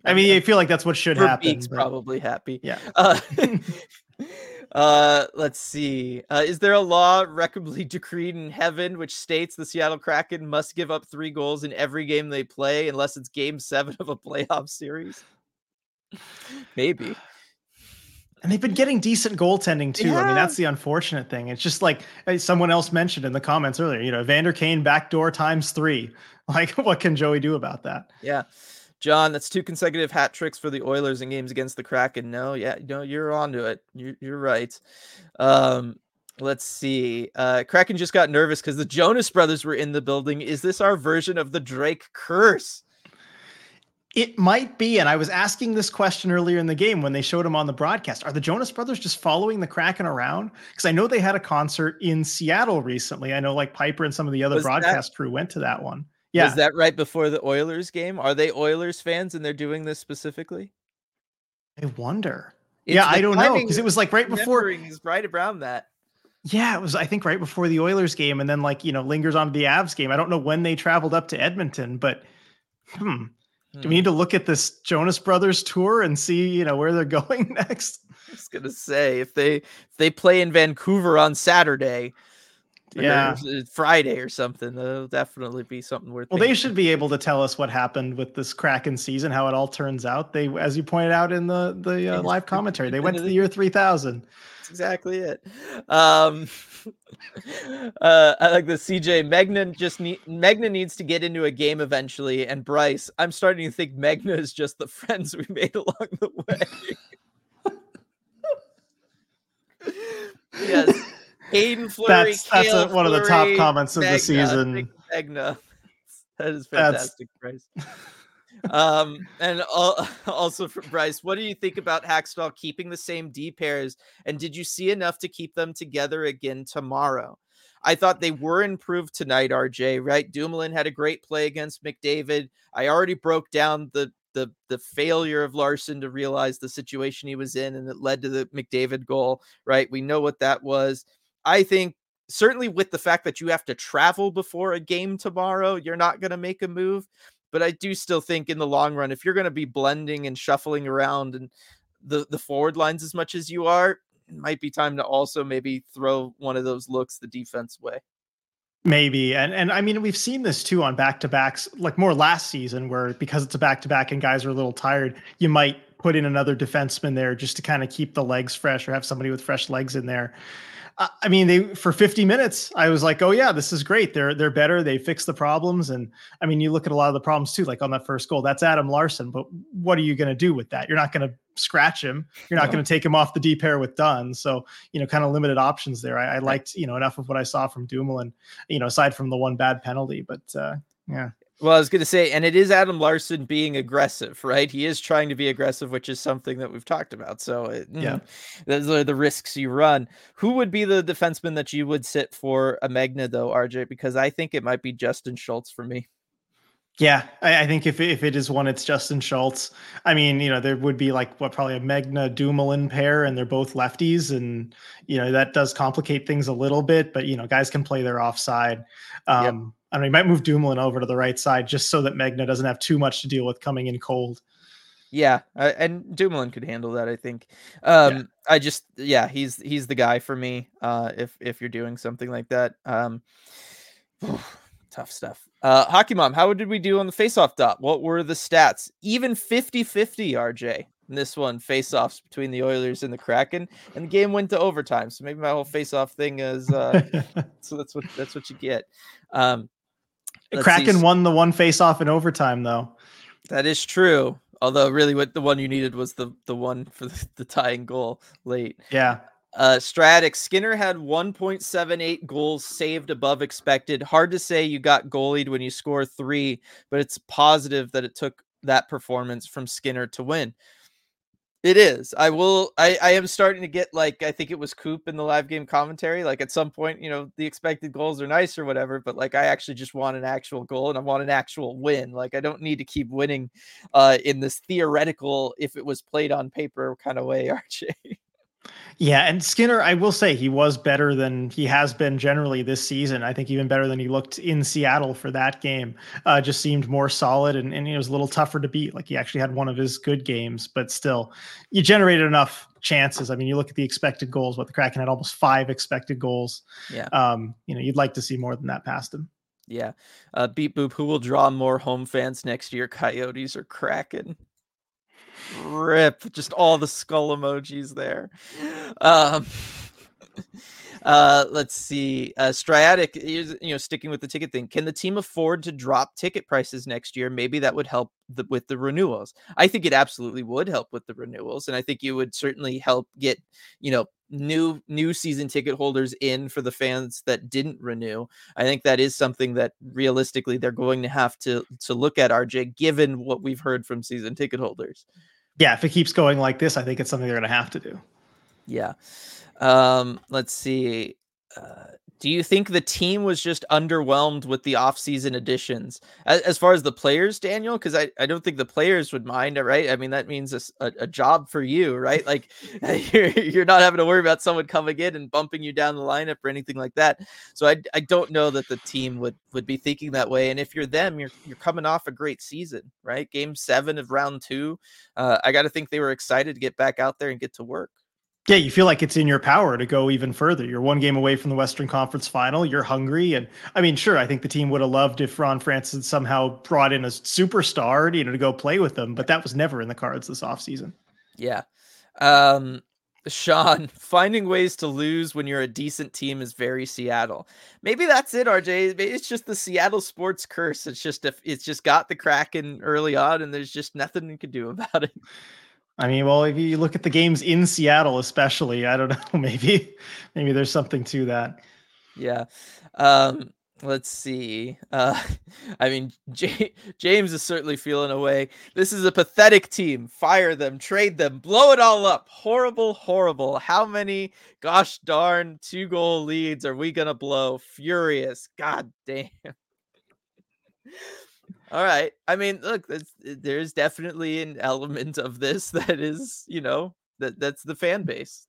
I mean, I feel like that's what should happen. Beak's probably happy. Yeah. Uh, [laughs] [laughs] uh, let's see. Uh, is there a law recommendably decreed in heaven which states the Seattle Kraken must give up three goals in every game they play unless it's Game Seven of a playoff series? [sighs] Maybe. And they've been getting decent goaltending too. Yeah. I mean, that's the unfortunate thing. It's just like someone else mentioned in the comments earlier, you know, Vander Kane backdoor times three. [laughs] Like, what can Joey do about that? Yeah. John, that's two consecutive hat tricks for the Oilers in games against the Kraken. No, yeah, no, you're onto it. You're, you're right. Um, let's see. Uh, Kraken just got nervous because the Jonas Brothers were in the building. Is this our version of the Drake curse? It might be. And I was asking this question earlier in the game when they showed him on the broadcast. Are the Jonas Brothers just following the Kraken around? Because I know they had a concert in Seattle recently. I know like Piper and some of the other was broadcast that, crew went to that one. Yeah. Is that right before the Oilers game? Are they Oilers fans and they're doing this specifically? I wonder. It's yeah, I don't know. Because it was like right before is right around that. Yeah, it was I think right before the Oilers game and then like, you know, lingers on to the Avs game. I don't know when they traveled up to Edmonton, but hmm, do we need to look at this Jonas Brothers tour and see, you know, where they're [laughs] going next? I was gonna say if they if they play in Vancouver on Saturday, yeah, Friday or something, that'll definitely be something worth. It. Well, they should be able to tell us what happened with this Kraken season, how it all turns out. They, as you pointed out in the the uh, live commentary, they went to the year three thousand. That's exactly it. Um, [laughs] uh, I like the CJ. Megna just need Megna needs to get into a game eventually. And Bryce, I'm starting to think Megna is just the [laughs] friends we made along the way. [laughs] yes, Hayden Fleury. That's, that's a, one of the top comments of the season. Megna. That is fantastic, that's... Bryce um, and [laughs] also for Bryce, what do you think about Hakstol keeping the same D pairs? And did you see enough to keep them together again tomorrow? I thought they were improved tonight, RJ, right? Dumoulin had a great play against McDavid. I already broke down the the the failure of Larsson to realize the situation he was in and it led to the McDavid goal, right? We know what that was. I think certainly with the fact that you have to travel before a game tomorrow, you're not going to make a move. But I do still think in the long run, if you're going to be blending and shuffling around and the the forward lines as much as you are, it might be time to also maybe throw one of those looks the defense way. Maybe. And and I mean we've seen this too on back to backs, like more last season where because it's a back to back and guys are a little tired, you might put in another defenseman there just to kind of keep the legs fresh or have somebody with fresh legs in there. I mean, they for 50 minutes, I was like, oh yeah, this is great. They're they're better. They fix the problems, and I mean, you look at a lot of the problems too. Like on that first goal, that's Adam Larsson, But what are you going to do with that? You're not going to scratch him. You're not no. going to take him off the D pair with Dunn. So you know, kind of limited options there. I, I, liked you know enough of what I saw from Dumoulin. You know, aside from the one bad penalty, but uh, yeah. Well, I was going to say, and it is Adam Larsson being aggressive, right? He is trying to be aggressive, which is something that we've talked about. So, it, yeah, those are the risks you run. Who would be the defenseman that you would sit for a Megna, though, RJ? Because I think it might be Justin Schultz for me. Yeah, I, I, think if if it is one, it's Justin Schultz. I mean, you know, there would be like what probably a Megna Dumoulin pair, and they're both lefties, and you know that does complicate things a little bit. But you know, guys can play their offside. Um. I don't know, he might move Dumoulin over to the right side just so that Megna doesn't have too much to deal with coming in cold. Yeah, uh, and Dumoulin could handle that. I think. Um, yeah. I just, yeah, he's he's the guy for me. Uh, if if you're doing something like that, um, tough stuff. Uh, Hockey Mom, how did we do on the face-off dot? What were the stats? Even 50-50, RJ. In this one, face-offs between the Oilers and the Kraken, and the game went to overtime. So maybe my whole face-off thing is uh, [laughs] so that's what that's what you get. Um, Kraken see. won the one face off in overtime, though. That is true. Although, really, what the one you needed was the the one for the, the tying goal late. Yeah. Uh, Stratic Skinner had 1.78 goals saved above expected. Hard to say you got goalied when you score three, but it's positive that it took that performance from Skinner to win. It is. I will. I, I am starting to get like I think it was Coop in the live game commentary. Like at some point, you know, the expected goals are nice or whatever, but like I actually just want an actual goal and I want an actual win. Like I don't need to keep winning uh in this theoretical if it was played on paper kind of way, [laughs] RJ. Yeah, and Skinner, I will say he was better than he has been generally this season. I think even better than he looked in Seattle for that game. Uh, just seemed more solid and, and it was a little tougher to beat. Like he actually had one of his good games, but still, you generated enough chances. I mean, you look at the expected goals. What the Kraken had almost five expected goals. Yeah. Um, you know, you'd like to see more than that past him. Yeah. Uh, beat boop. Who will draw more home fans next year? Coyotes or Kraken? Rip, just all the skull emojis there. Um, [laughs] Uh, let's see. Uh, Striatic you know, sticking with the ticket thing. Can the team afford to drop ticket prices next year? Maybe that would help the, with the renewals. I think it absolutely would help with the renewals, and I think you would certainly help get, you know, new new season ticket holders in for the fans that didn't renew. I think that is something that realistically they're going to have to to look at RJ given what we've heard from season ticket holders. Yeah, if it keeps going like this, I think it's something they're going to have to do. Yeah. Um, let's see. Uh, do you think the team was just underwhelmed with the offseason additions as, as far as the players, Daniel? Because I, I don't think the players would mind right? I mean, that means a, a, job for you, right? Like [laughs] you're, you're not having to worry about someone coming in and bumping you down the lineup or anything like that. So I, I don't know that the team would would be thinking that way. And if you're them, you're you're coming off a great season, right? Game seven of round two. Uh, I got to think they were excited to get back out there and get to work. Yeah, you feel like it's in your power to go even further. You're one game away from the Western Conference final. You're hungry. And I mean, sure, I think the team would have loved if Ron Francis had somehow brought in a superstar, you know, to go play with them, but that was never in the cards this offseason. Yeah. Um, Sean, [laughs] finding ways to lose when you're a decent team is very Seattle. Maybe that's it, RJ. It's just the Seattle sports curse. It's just if it's just got the Kraken early on, and there's just nothing you can do [laughs] about it. I mean, well, if you look at the games in Seattle, especially, I don't [laughs] know, maybe, maybe there's something to that. Yeah. Um, let's see. Uh, [laughs] I mean, J- James is certainly feeling away. This is a pathetic team. Fire them, trade them, blow it all up. Horrible, horrible. How many, gosh darn, two goal leads are we going to blow? Furious. God damn. [laughs] All right. I mean, look, eh, there's definitely an element of this [laughs] that is, you know, that that's the fan base.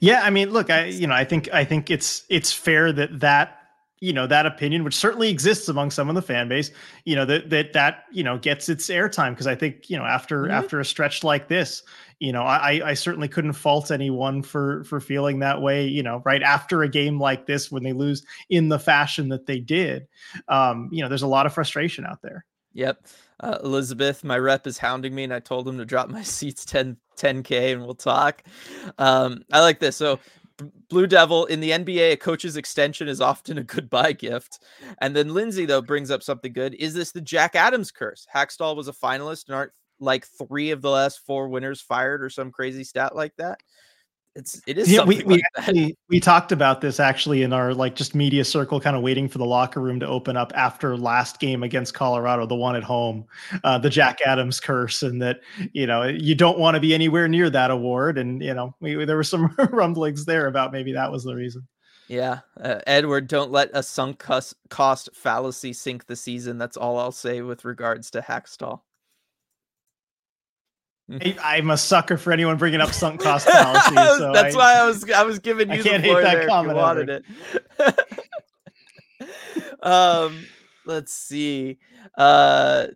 Yeah, I mean, look, I you know, I think I think it's it's fair that that you know that opinion, which certainly exists among some of the fan base, you know that that that you know gets its airtime because I think you know after mm-hmm. after a stretch like this, you know, I I certainly couldn't fault anyone for for feeling that way. You know, right after a game like this when they lose in the fashion that they did, um, you know, there's a lot of frustration out there. Yep. Uh, Elizabeth, my rep is hounding me, and I told him to drop my seats 10 10k, and we'll talk. Um, I like this. So Blue Devil in the NBA, a coach's extension is often a goodbye gift. And then Lindsay, though, brings up something good. Is this the Jack Adams curse? Hakstol was a finalist and aren't like three of the last four winners fired or some crazy stat like that? It's it is yeah we we, like we talked about this actually in our like just media circle kind of waiting for the locker room to open up after last game against colorado the one at home uh, the jack adams curse and that you know you don't want to be anywhere near that award and you know we, there were some [laughs] rumblings there about maybe that was the reason. Yeah uh, edward don't let a sunk cost, fallacy sink the season that's all i'll say with regards to Hakstol I, [laughs] am a sucker for anyone bringing up sunk cost [laughs] fallacy. So That's I, why I was I was giving you I can't the hate that comment if wanted it. [laughs] um, let's see. Uh,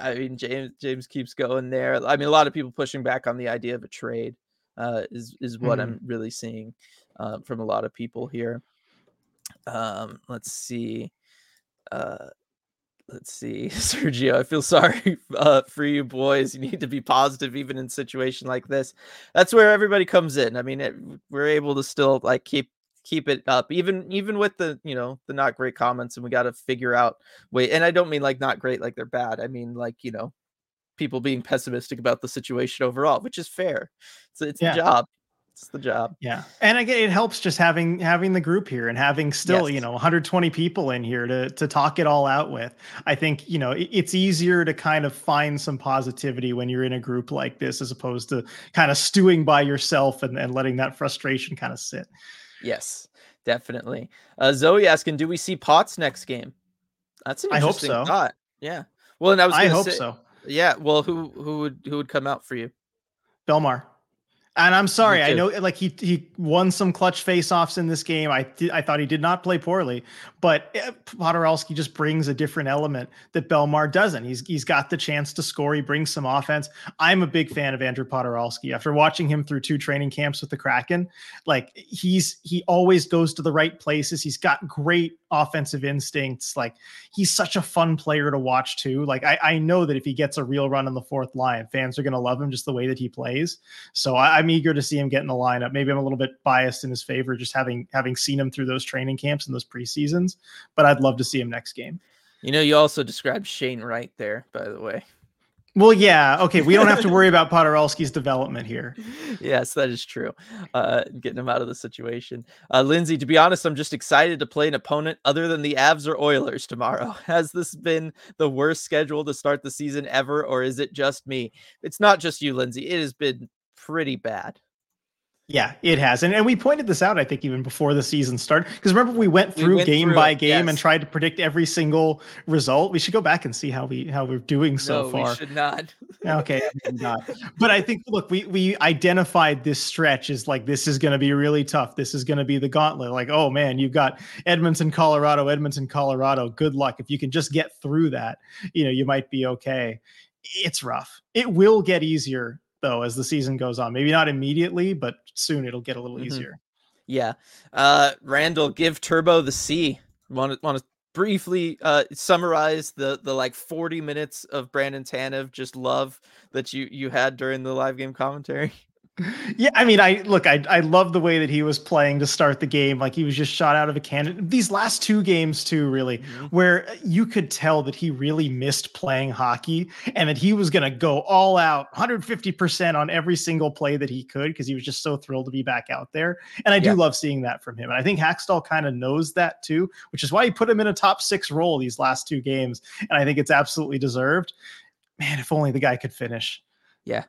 I mean, James James keeps going there. I mean, a lot of people pushing back on the idea of a trade uh, is is what mm-hmm. I'm really seeing uh, from a lot of people here. Um, let's see. Uh, let's see [laughs] sergio i feel sorry [laughs] uh, for you boys. You need to be positive even in situation like this. That's where everybody comes in. I mean it, we're able to still like keep keep it up even even with the you know the not great comments and we got to figure out wait and i don't mean like not great like they're bad. I mean like you know people being pessimistic about the situation overall which is fair. So it's yeah. a job it's the job. Yeah. And again, it helps just having having the group here and having still, yes. you know, 120 people in here to to talk it all out with. I think, you know, it, it's easier to kind of find some positivity when you're in a group like this as opposed to kind of stewing by yourself and, and letting that frustration kind of sit. Yes, definitely. Uh, Zoe asking, do we see Potts next game? That's an interesting I hope so. thought. Yeah. Well, and I was I hope say, so. Yeah. Well, who who would who would come out for you? Bellemare. And I'm sorry, I know like he he won some clutch face-offs in this game. I th- I thought he did not play poorly, but eh, Poturalski just brings a different element that Bellemare doesn't. He's he's got the chance to score. He brings some offense. I'm a big fan of Andrew Poturalski. After watching him through two training camps with the Kraken, like he's he always goes to the right places. He's got great offensive instincts. Like he's such a fun player to watch too. Like I, I know that if he gets a real run on the fourth line, fans are going to love him just the way that he plays. So I, am eager to see him get in the lineup. Maybe I'm a little bit biased in his favor, just having having seen him through those training camps and those preseasons. But I'd love to see him next game. You know, you also described Shane Wright there, by the way. Well, yeah, okay. We don't have to [laughs] worry about Poturalski's development here. Yes, that is true. Uh, getting him out of the situation. Uh, Lindsay, to be honest, I'm just excited to play an opponent other than the Avs or Oilers tomorrow. [laughs] Has this been the worst schedule to start the season ever, or is it just me? It's not just you, Lindsay. It has been pretty bad. Yeah, it has. And, and we pointed this out, I think, even before the season started. Because remember, we went through we went game through by game yes. and tried to predict every single result. We should go back and see how we how we're doing so no, far. We should not. [laughs] okay, not. But I think look, we we identified this stretch as like this is gonna be really tough. This is gonna be the gauntlet. Like, oh man, you've got Edmonton, Colorado, Edmonton, Colorado. Good luck. If you can just get through that, you know, you might be okay. It's rough. It will get easier though as the season goes on. Maybe not immediately, but soon it'll get a little mm-hmm. easier. Yeah. Uh Randall, give Turbo the C. Want to want to briefly uh summarize the the like 40 minutes of Brandon Tanev just love that you you had during the live game commentary? Yeah, I mean, I look, I I love the way that he was playing to start the game. Like he was just shot out of a cannon. These last two games, too, really, mm-hmm. where you could tell that he really missed playing hockey and that he was going to go all out, 150% on every single play that he could because he was just so thrilled to be back out there. And I do yeah. love seeing that from him. And I think Hakstol kind of knows that too, which is why he put him in a top six role these last two games. And I think it's absolutely deserved. Man, if only the guy could finish. Yeah,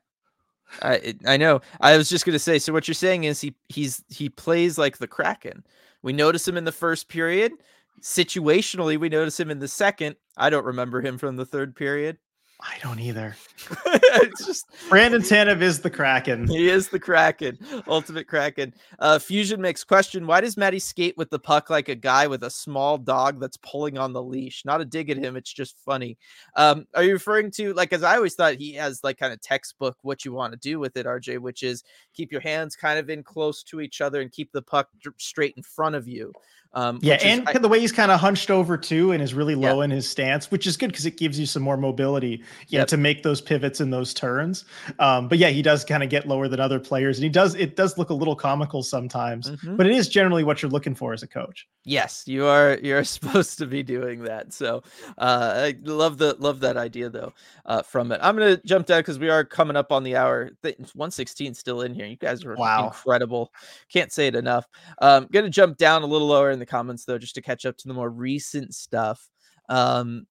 I I know. I was just gonna say. So what you're saying is he he's he plays like the Kraken. We notice him in the first period. Situationally, we notice him in the second. I don't remember him from the third period. I don't either. [laughs] it's just Brandon Tanev is the Kraken. He is the Kraken, ultimate Kraken. Uh, Fusion makes question: Why does Matty skate with the puck like a guy with a small dog that's pulling on the leash? Not a dig at him. It's just funny. Um, are you referring to like as I always thought he has like kind of textbook what you want to do with it, RJ, which is keep your hands kind of in close to each other and keep the puck straight in front of you. Um, yeah, and I, the way he's kind of hunched over too and is really low yeah. in his stance, which is good because it gives you some more mobility yeah, yep. to make those pivots and those turns. Um, but yeah, he does kind of get lower than other players, and he does it does look a little comical sometimes, mm-hmm. but it is generally what you're looking for as a coach. Yes, you are you're [laughs] supposed to be doing that. So uh, I love the love that idea though uh, from it. I'm gonna jump down because we are coming up on the hour. 116 still in here. You guys are wow. incredible. Can't say it enough. Um, gonna jump down a little lower in the comments though, just to catch up to the more recent stuff. Um,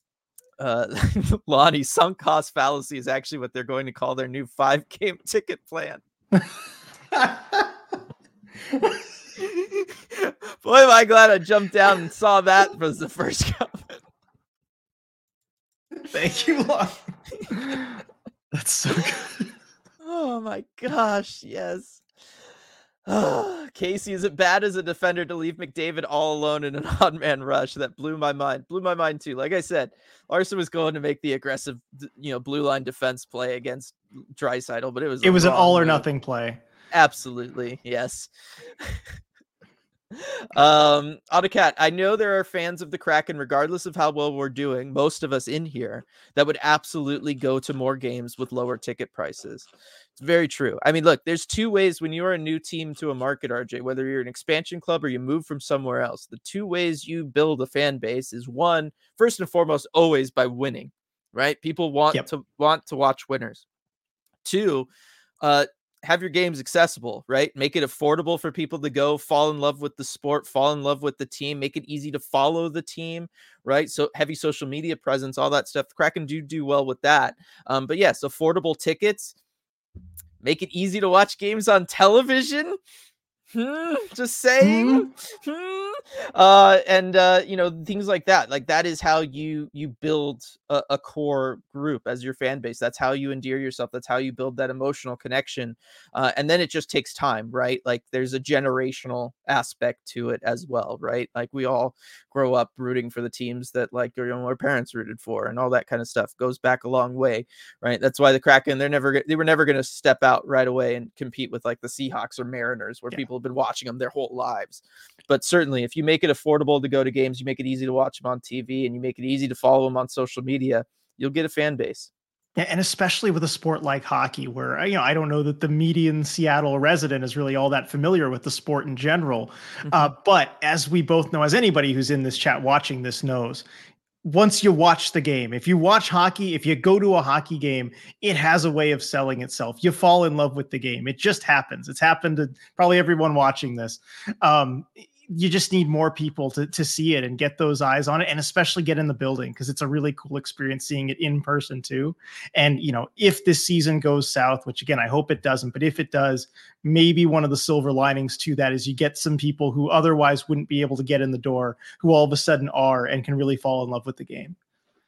uh, [laughs] Lonnie, sunk cost fallacy is actually what they're going to call their new five game [laughs] ticket plan. [laughs] Boy, am I glad I jumped down and saw that was the first comment. Thank you, Lonnie. That's so good. Oh my gosh, yes. [sighs] Casey, is it bad as a defender to leave McDavid all alone in an [laughs] odd man rush? That blew my mind. Blew my mind too. Like I said, Larsson was going to make the aggressive, you know, blue line defense play against Draisaitl, but it was it was an all or move. nothing play. Absolutely, yes. [laughs] um, Autocat, I know there are fans of the Kraken, regardless of how well we're doing, most of us in here, that would absolutely go to more games with lower ticket prices. It's very true. I mean, look, there's two ways when you're a new team to a market, RJ, whether you're an expansion club or you move from somewhere else. The two ways you build a fan base is one, first and foremost, always by winning, right? People want yep. to want to watch winners. Two, uh, have your games accessible, right? Make it affordable for people to go fall in love with the sport, fall in love with the team, make it easy to follow the team, right? So heavy social media presence, all that stuff. Kraken do do well with that. Um, but yes, affordable tickets make it easy to watch games on television. Hmm, just saying. Hmm. Hmm. Uh, and uh, you know things like that. Like that is how you you build a, a, core group as your fan base. That's how you endear yourself. That's how you build that emotional connection. Uh, and then it just takes time, right? Like there's a generational aspect to it as well, right? Like we all grow up rooting for the teams that like you know our parents rooted for, and all that kind of stuff goes back a long way, right? That's why the Kraken they're never they were never going to step out right away and compete with like the Seahawks or Mariners, where yeah. people people have been watching them their whole lives. But certainly, if you make it affordable to go to games, you make it easy to watch them on TV, and you make it easy to follow them on social media, you'll get a fan base. And especially with a sport like hockey, where you know I don't know that the median Seattle resident is really all that familiar with the sport in general. Mm-hmm. Uh, but as we both know, as anybody who's in this chat watching this knows, once you watch the game, if you watch hockey, if you go to a hockey game, it has a way of selling itself. You fall in love with the game. It just happens. It's happened to probably everyone watching this. Um, you just need more people to to see it and get those eyes on it and especially get in the building because it's a really cool experience seeing it in person too. And you know if this season goes south which again i hope it doesn't but if it does maybe one of the silver linings to that is you get some people who otherwise wouldn't be able to get in the door who all of a sudden are and can really fall in love with the game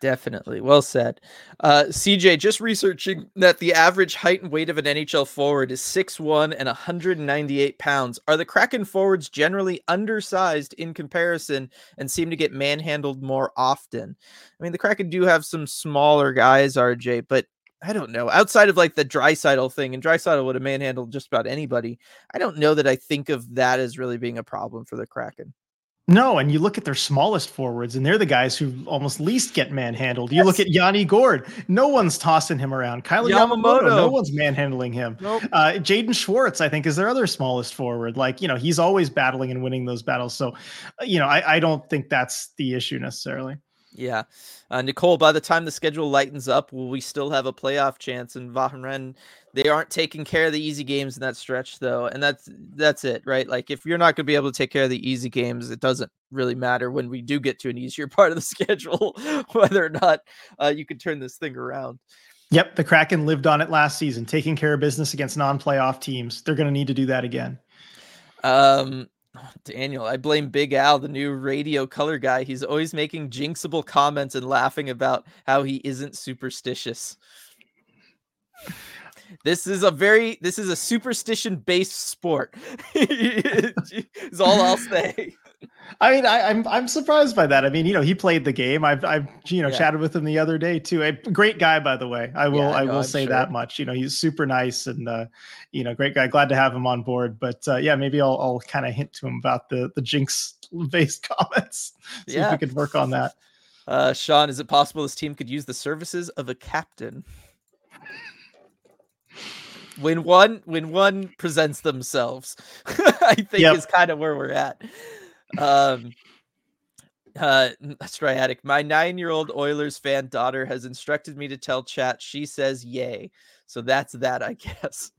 Definitely. Well said. Uh, CJ, just researching that the average height and weight of an NHL forward is 6'1 and 198 pounds. Are the Kraken forwards generally undersized in comparison and seem to get manhandled more often? I mean, the Kraken do have some smaller guys, RJ, but I don't know. Outside of like the Draisaitl thing, and Draisaitl would have manhandled just about anybody. I don't know that I think of that as really being a problem for the Kraken. No, and you look at their smallest forwards, and they're the guys who almost least get manhandled. You look at Yanni Gourde; no one's tossing him around. Kailer Yamamoto, Yamamoto no one's manhandling him. Nope. Uh, Jaden Schwartz, I think, is their other smallest forward. Like, you know, he's always battling and winning those battles. So, uh, you know, I, I don't think that's the issue necessarily. Yeah. Uh, Nicole, by the time the schedule lightens up, will we still have a playoff chance? And Vahren, they aren't taking care of the easy games in that stretch, though. And that's that's it, right? Like if you're not going to be able to take care of the easy games, it doesn't really matter when we do get to an easier [laughs] part of the schedule, [laughs] whether or not uh, you can turn this thing around. Yep, the Kraken lived on it last season, taking care of business against non-playoff teams. They're going to need to do that again. Um, Oh, Daniel, I blame Big Al, the new radio color guy. He's always making jinxable comments and laughing about how he isn't superstitious. This is a very this is a superstition based sport. [laughs] is all I'll say. I mean, I, am I'm, I'm surprised by that. I mean, you know, he played the game. I've I've you know yeah. chatted with him the other day too. A great guy, by the way. I will yeah, I will I'm say sure. that much. You know, he's super nice and uh, you know, great guy. Glad to have him on board. But uh, yeah, maybe I'll I'll kind of hint to him about the the jinx based [laughs] comments. See yeah. if we could work on that. [laughs] Uh, Sean, is it possible this team could use the services of a captain? when one when one presents themselves, [laughs] I think yep. is kind of where we're at. Um, uh, Striatic, my nine-year-old Oilers fan daughter has instructed me to tell chat. She says yay, so that's that, I [laughs] guess.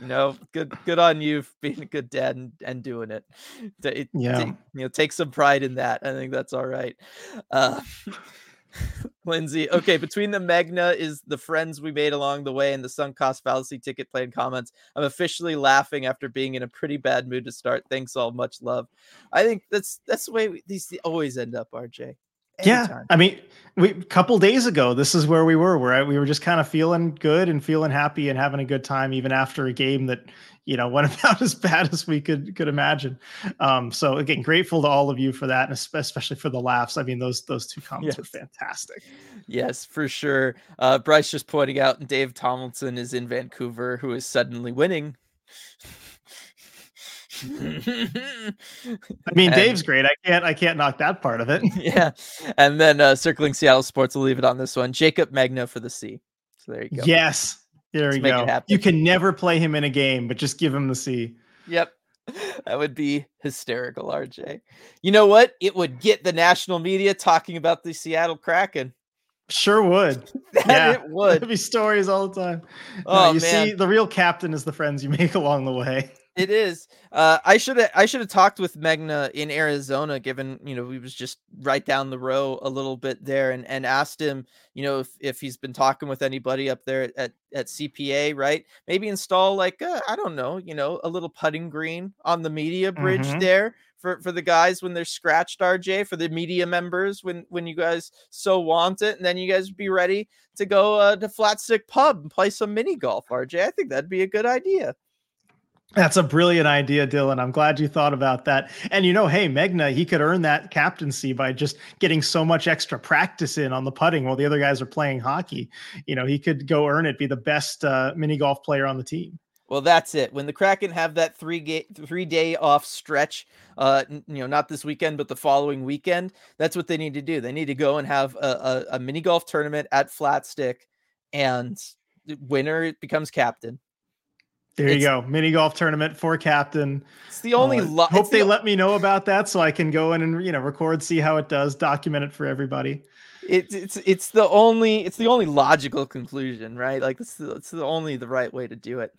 you know, good good on you for being a good dad and, and doing it. it yeah, you know, take some pride in that. I think that's all right. Uh, [laughs] [laughs] Lindsay. Okay, between the Megna is the friends we made along the way and the sunk cost fallacy ticket playing comments. I'm officially laughing after being in a pretty bad mood to start. Thanks all, much love. I think that's that's the way we, these always end up, RJ. Anytime. Yeah, I mean, we a couple days ago, this is where we were. Where we were just kind of feeling good and feeling happy and having a good time, even after a game that you know [laughs] went about as bad as we could could imagine. Um, so again, grateful to all of you for that, and especially for the laughs. I mean, those those two comments yes. were fantastic. Yes, for sure. Uh, Bryce just pointing out, and Dave Tomlinson is in Vancouver, who is suddenly winning. [laughs] I mean, and, Dave's great. I can't I can't knock that part of it. [laughs] yeah. And then uh, circling Seattle sports, we'll leave it on this one. Jacob Megna for the C. So there you go. Yes. There Let's you go. You can never play him in a game, but just give him the C. Yep. [laughs] That would be hysterical, RJ. You know what? It would get the national media talking about the Seattle Kraken. Sure would. [laughs] yeah, it would. There'd be stories all the time. Oh, no, you man. see, the real captain is the friends you make along the way. It is. Uh, I should have I should have talked with Megna in Arizona, given you know we was just right down the row a little bit there, and and asked him, you know, if, if he's been talking with anybody up there at at CPA, right? Maybe install like uh, I don't know, you know, a little putting green on the media bridge mm-hmm. there for for the guys when they're scratched. RJ for the media members when when you guys so want it, and then you guys be ready to go uh, to Flat Stick Pub and play some mini golf. RJ, I think that'd be a good idea. That's a brilliant idea, Dylan. I'm glad you thought about that. And you know, hey, Megna, he could earn that captaincy by just getting so much extra practice in on the putting while the other guys are playing hockey. You know, he could go earn it, be the best uh, mini golf player on the team. Well, that's it. When the Kraken have that three ga- three day off stretch, uh, you know, not this weekend, but the following weekend, that's what they need to do. They need to go and have a, a, a mini golf tournament at Flat Stick, and the winner becomes captain. There it's, you go, mini golf tournament for captain. It's the only. Uh, lo- hope they the, let me know about that so I can go in and you know record, see how it does, document it for everybody it's it's it's the only it's the only logical conclusion, right? Like it's the, it's the only the right way to do it.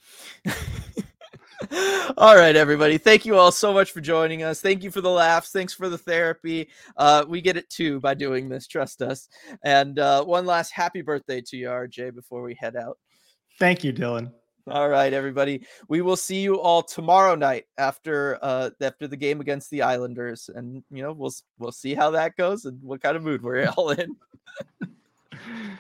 [laughs] all right, everybody. Thank you all so much for joining us. Thank you for the laughs. Thanks for the therapy. Uh, we get it too by doing this. Trust us. And uh, one last happy birthday to you, RJ, before we head out. Thank you, Dylan. All right, everybody. We will see you all tomorrow night after uh after the game against the Islanders, and you know we'll we'll see how that goes and what kind of mood we're all in. [laughs]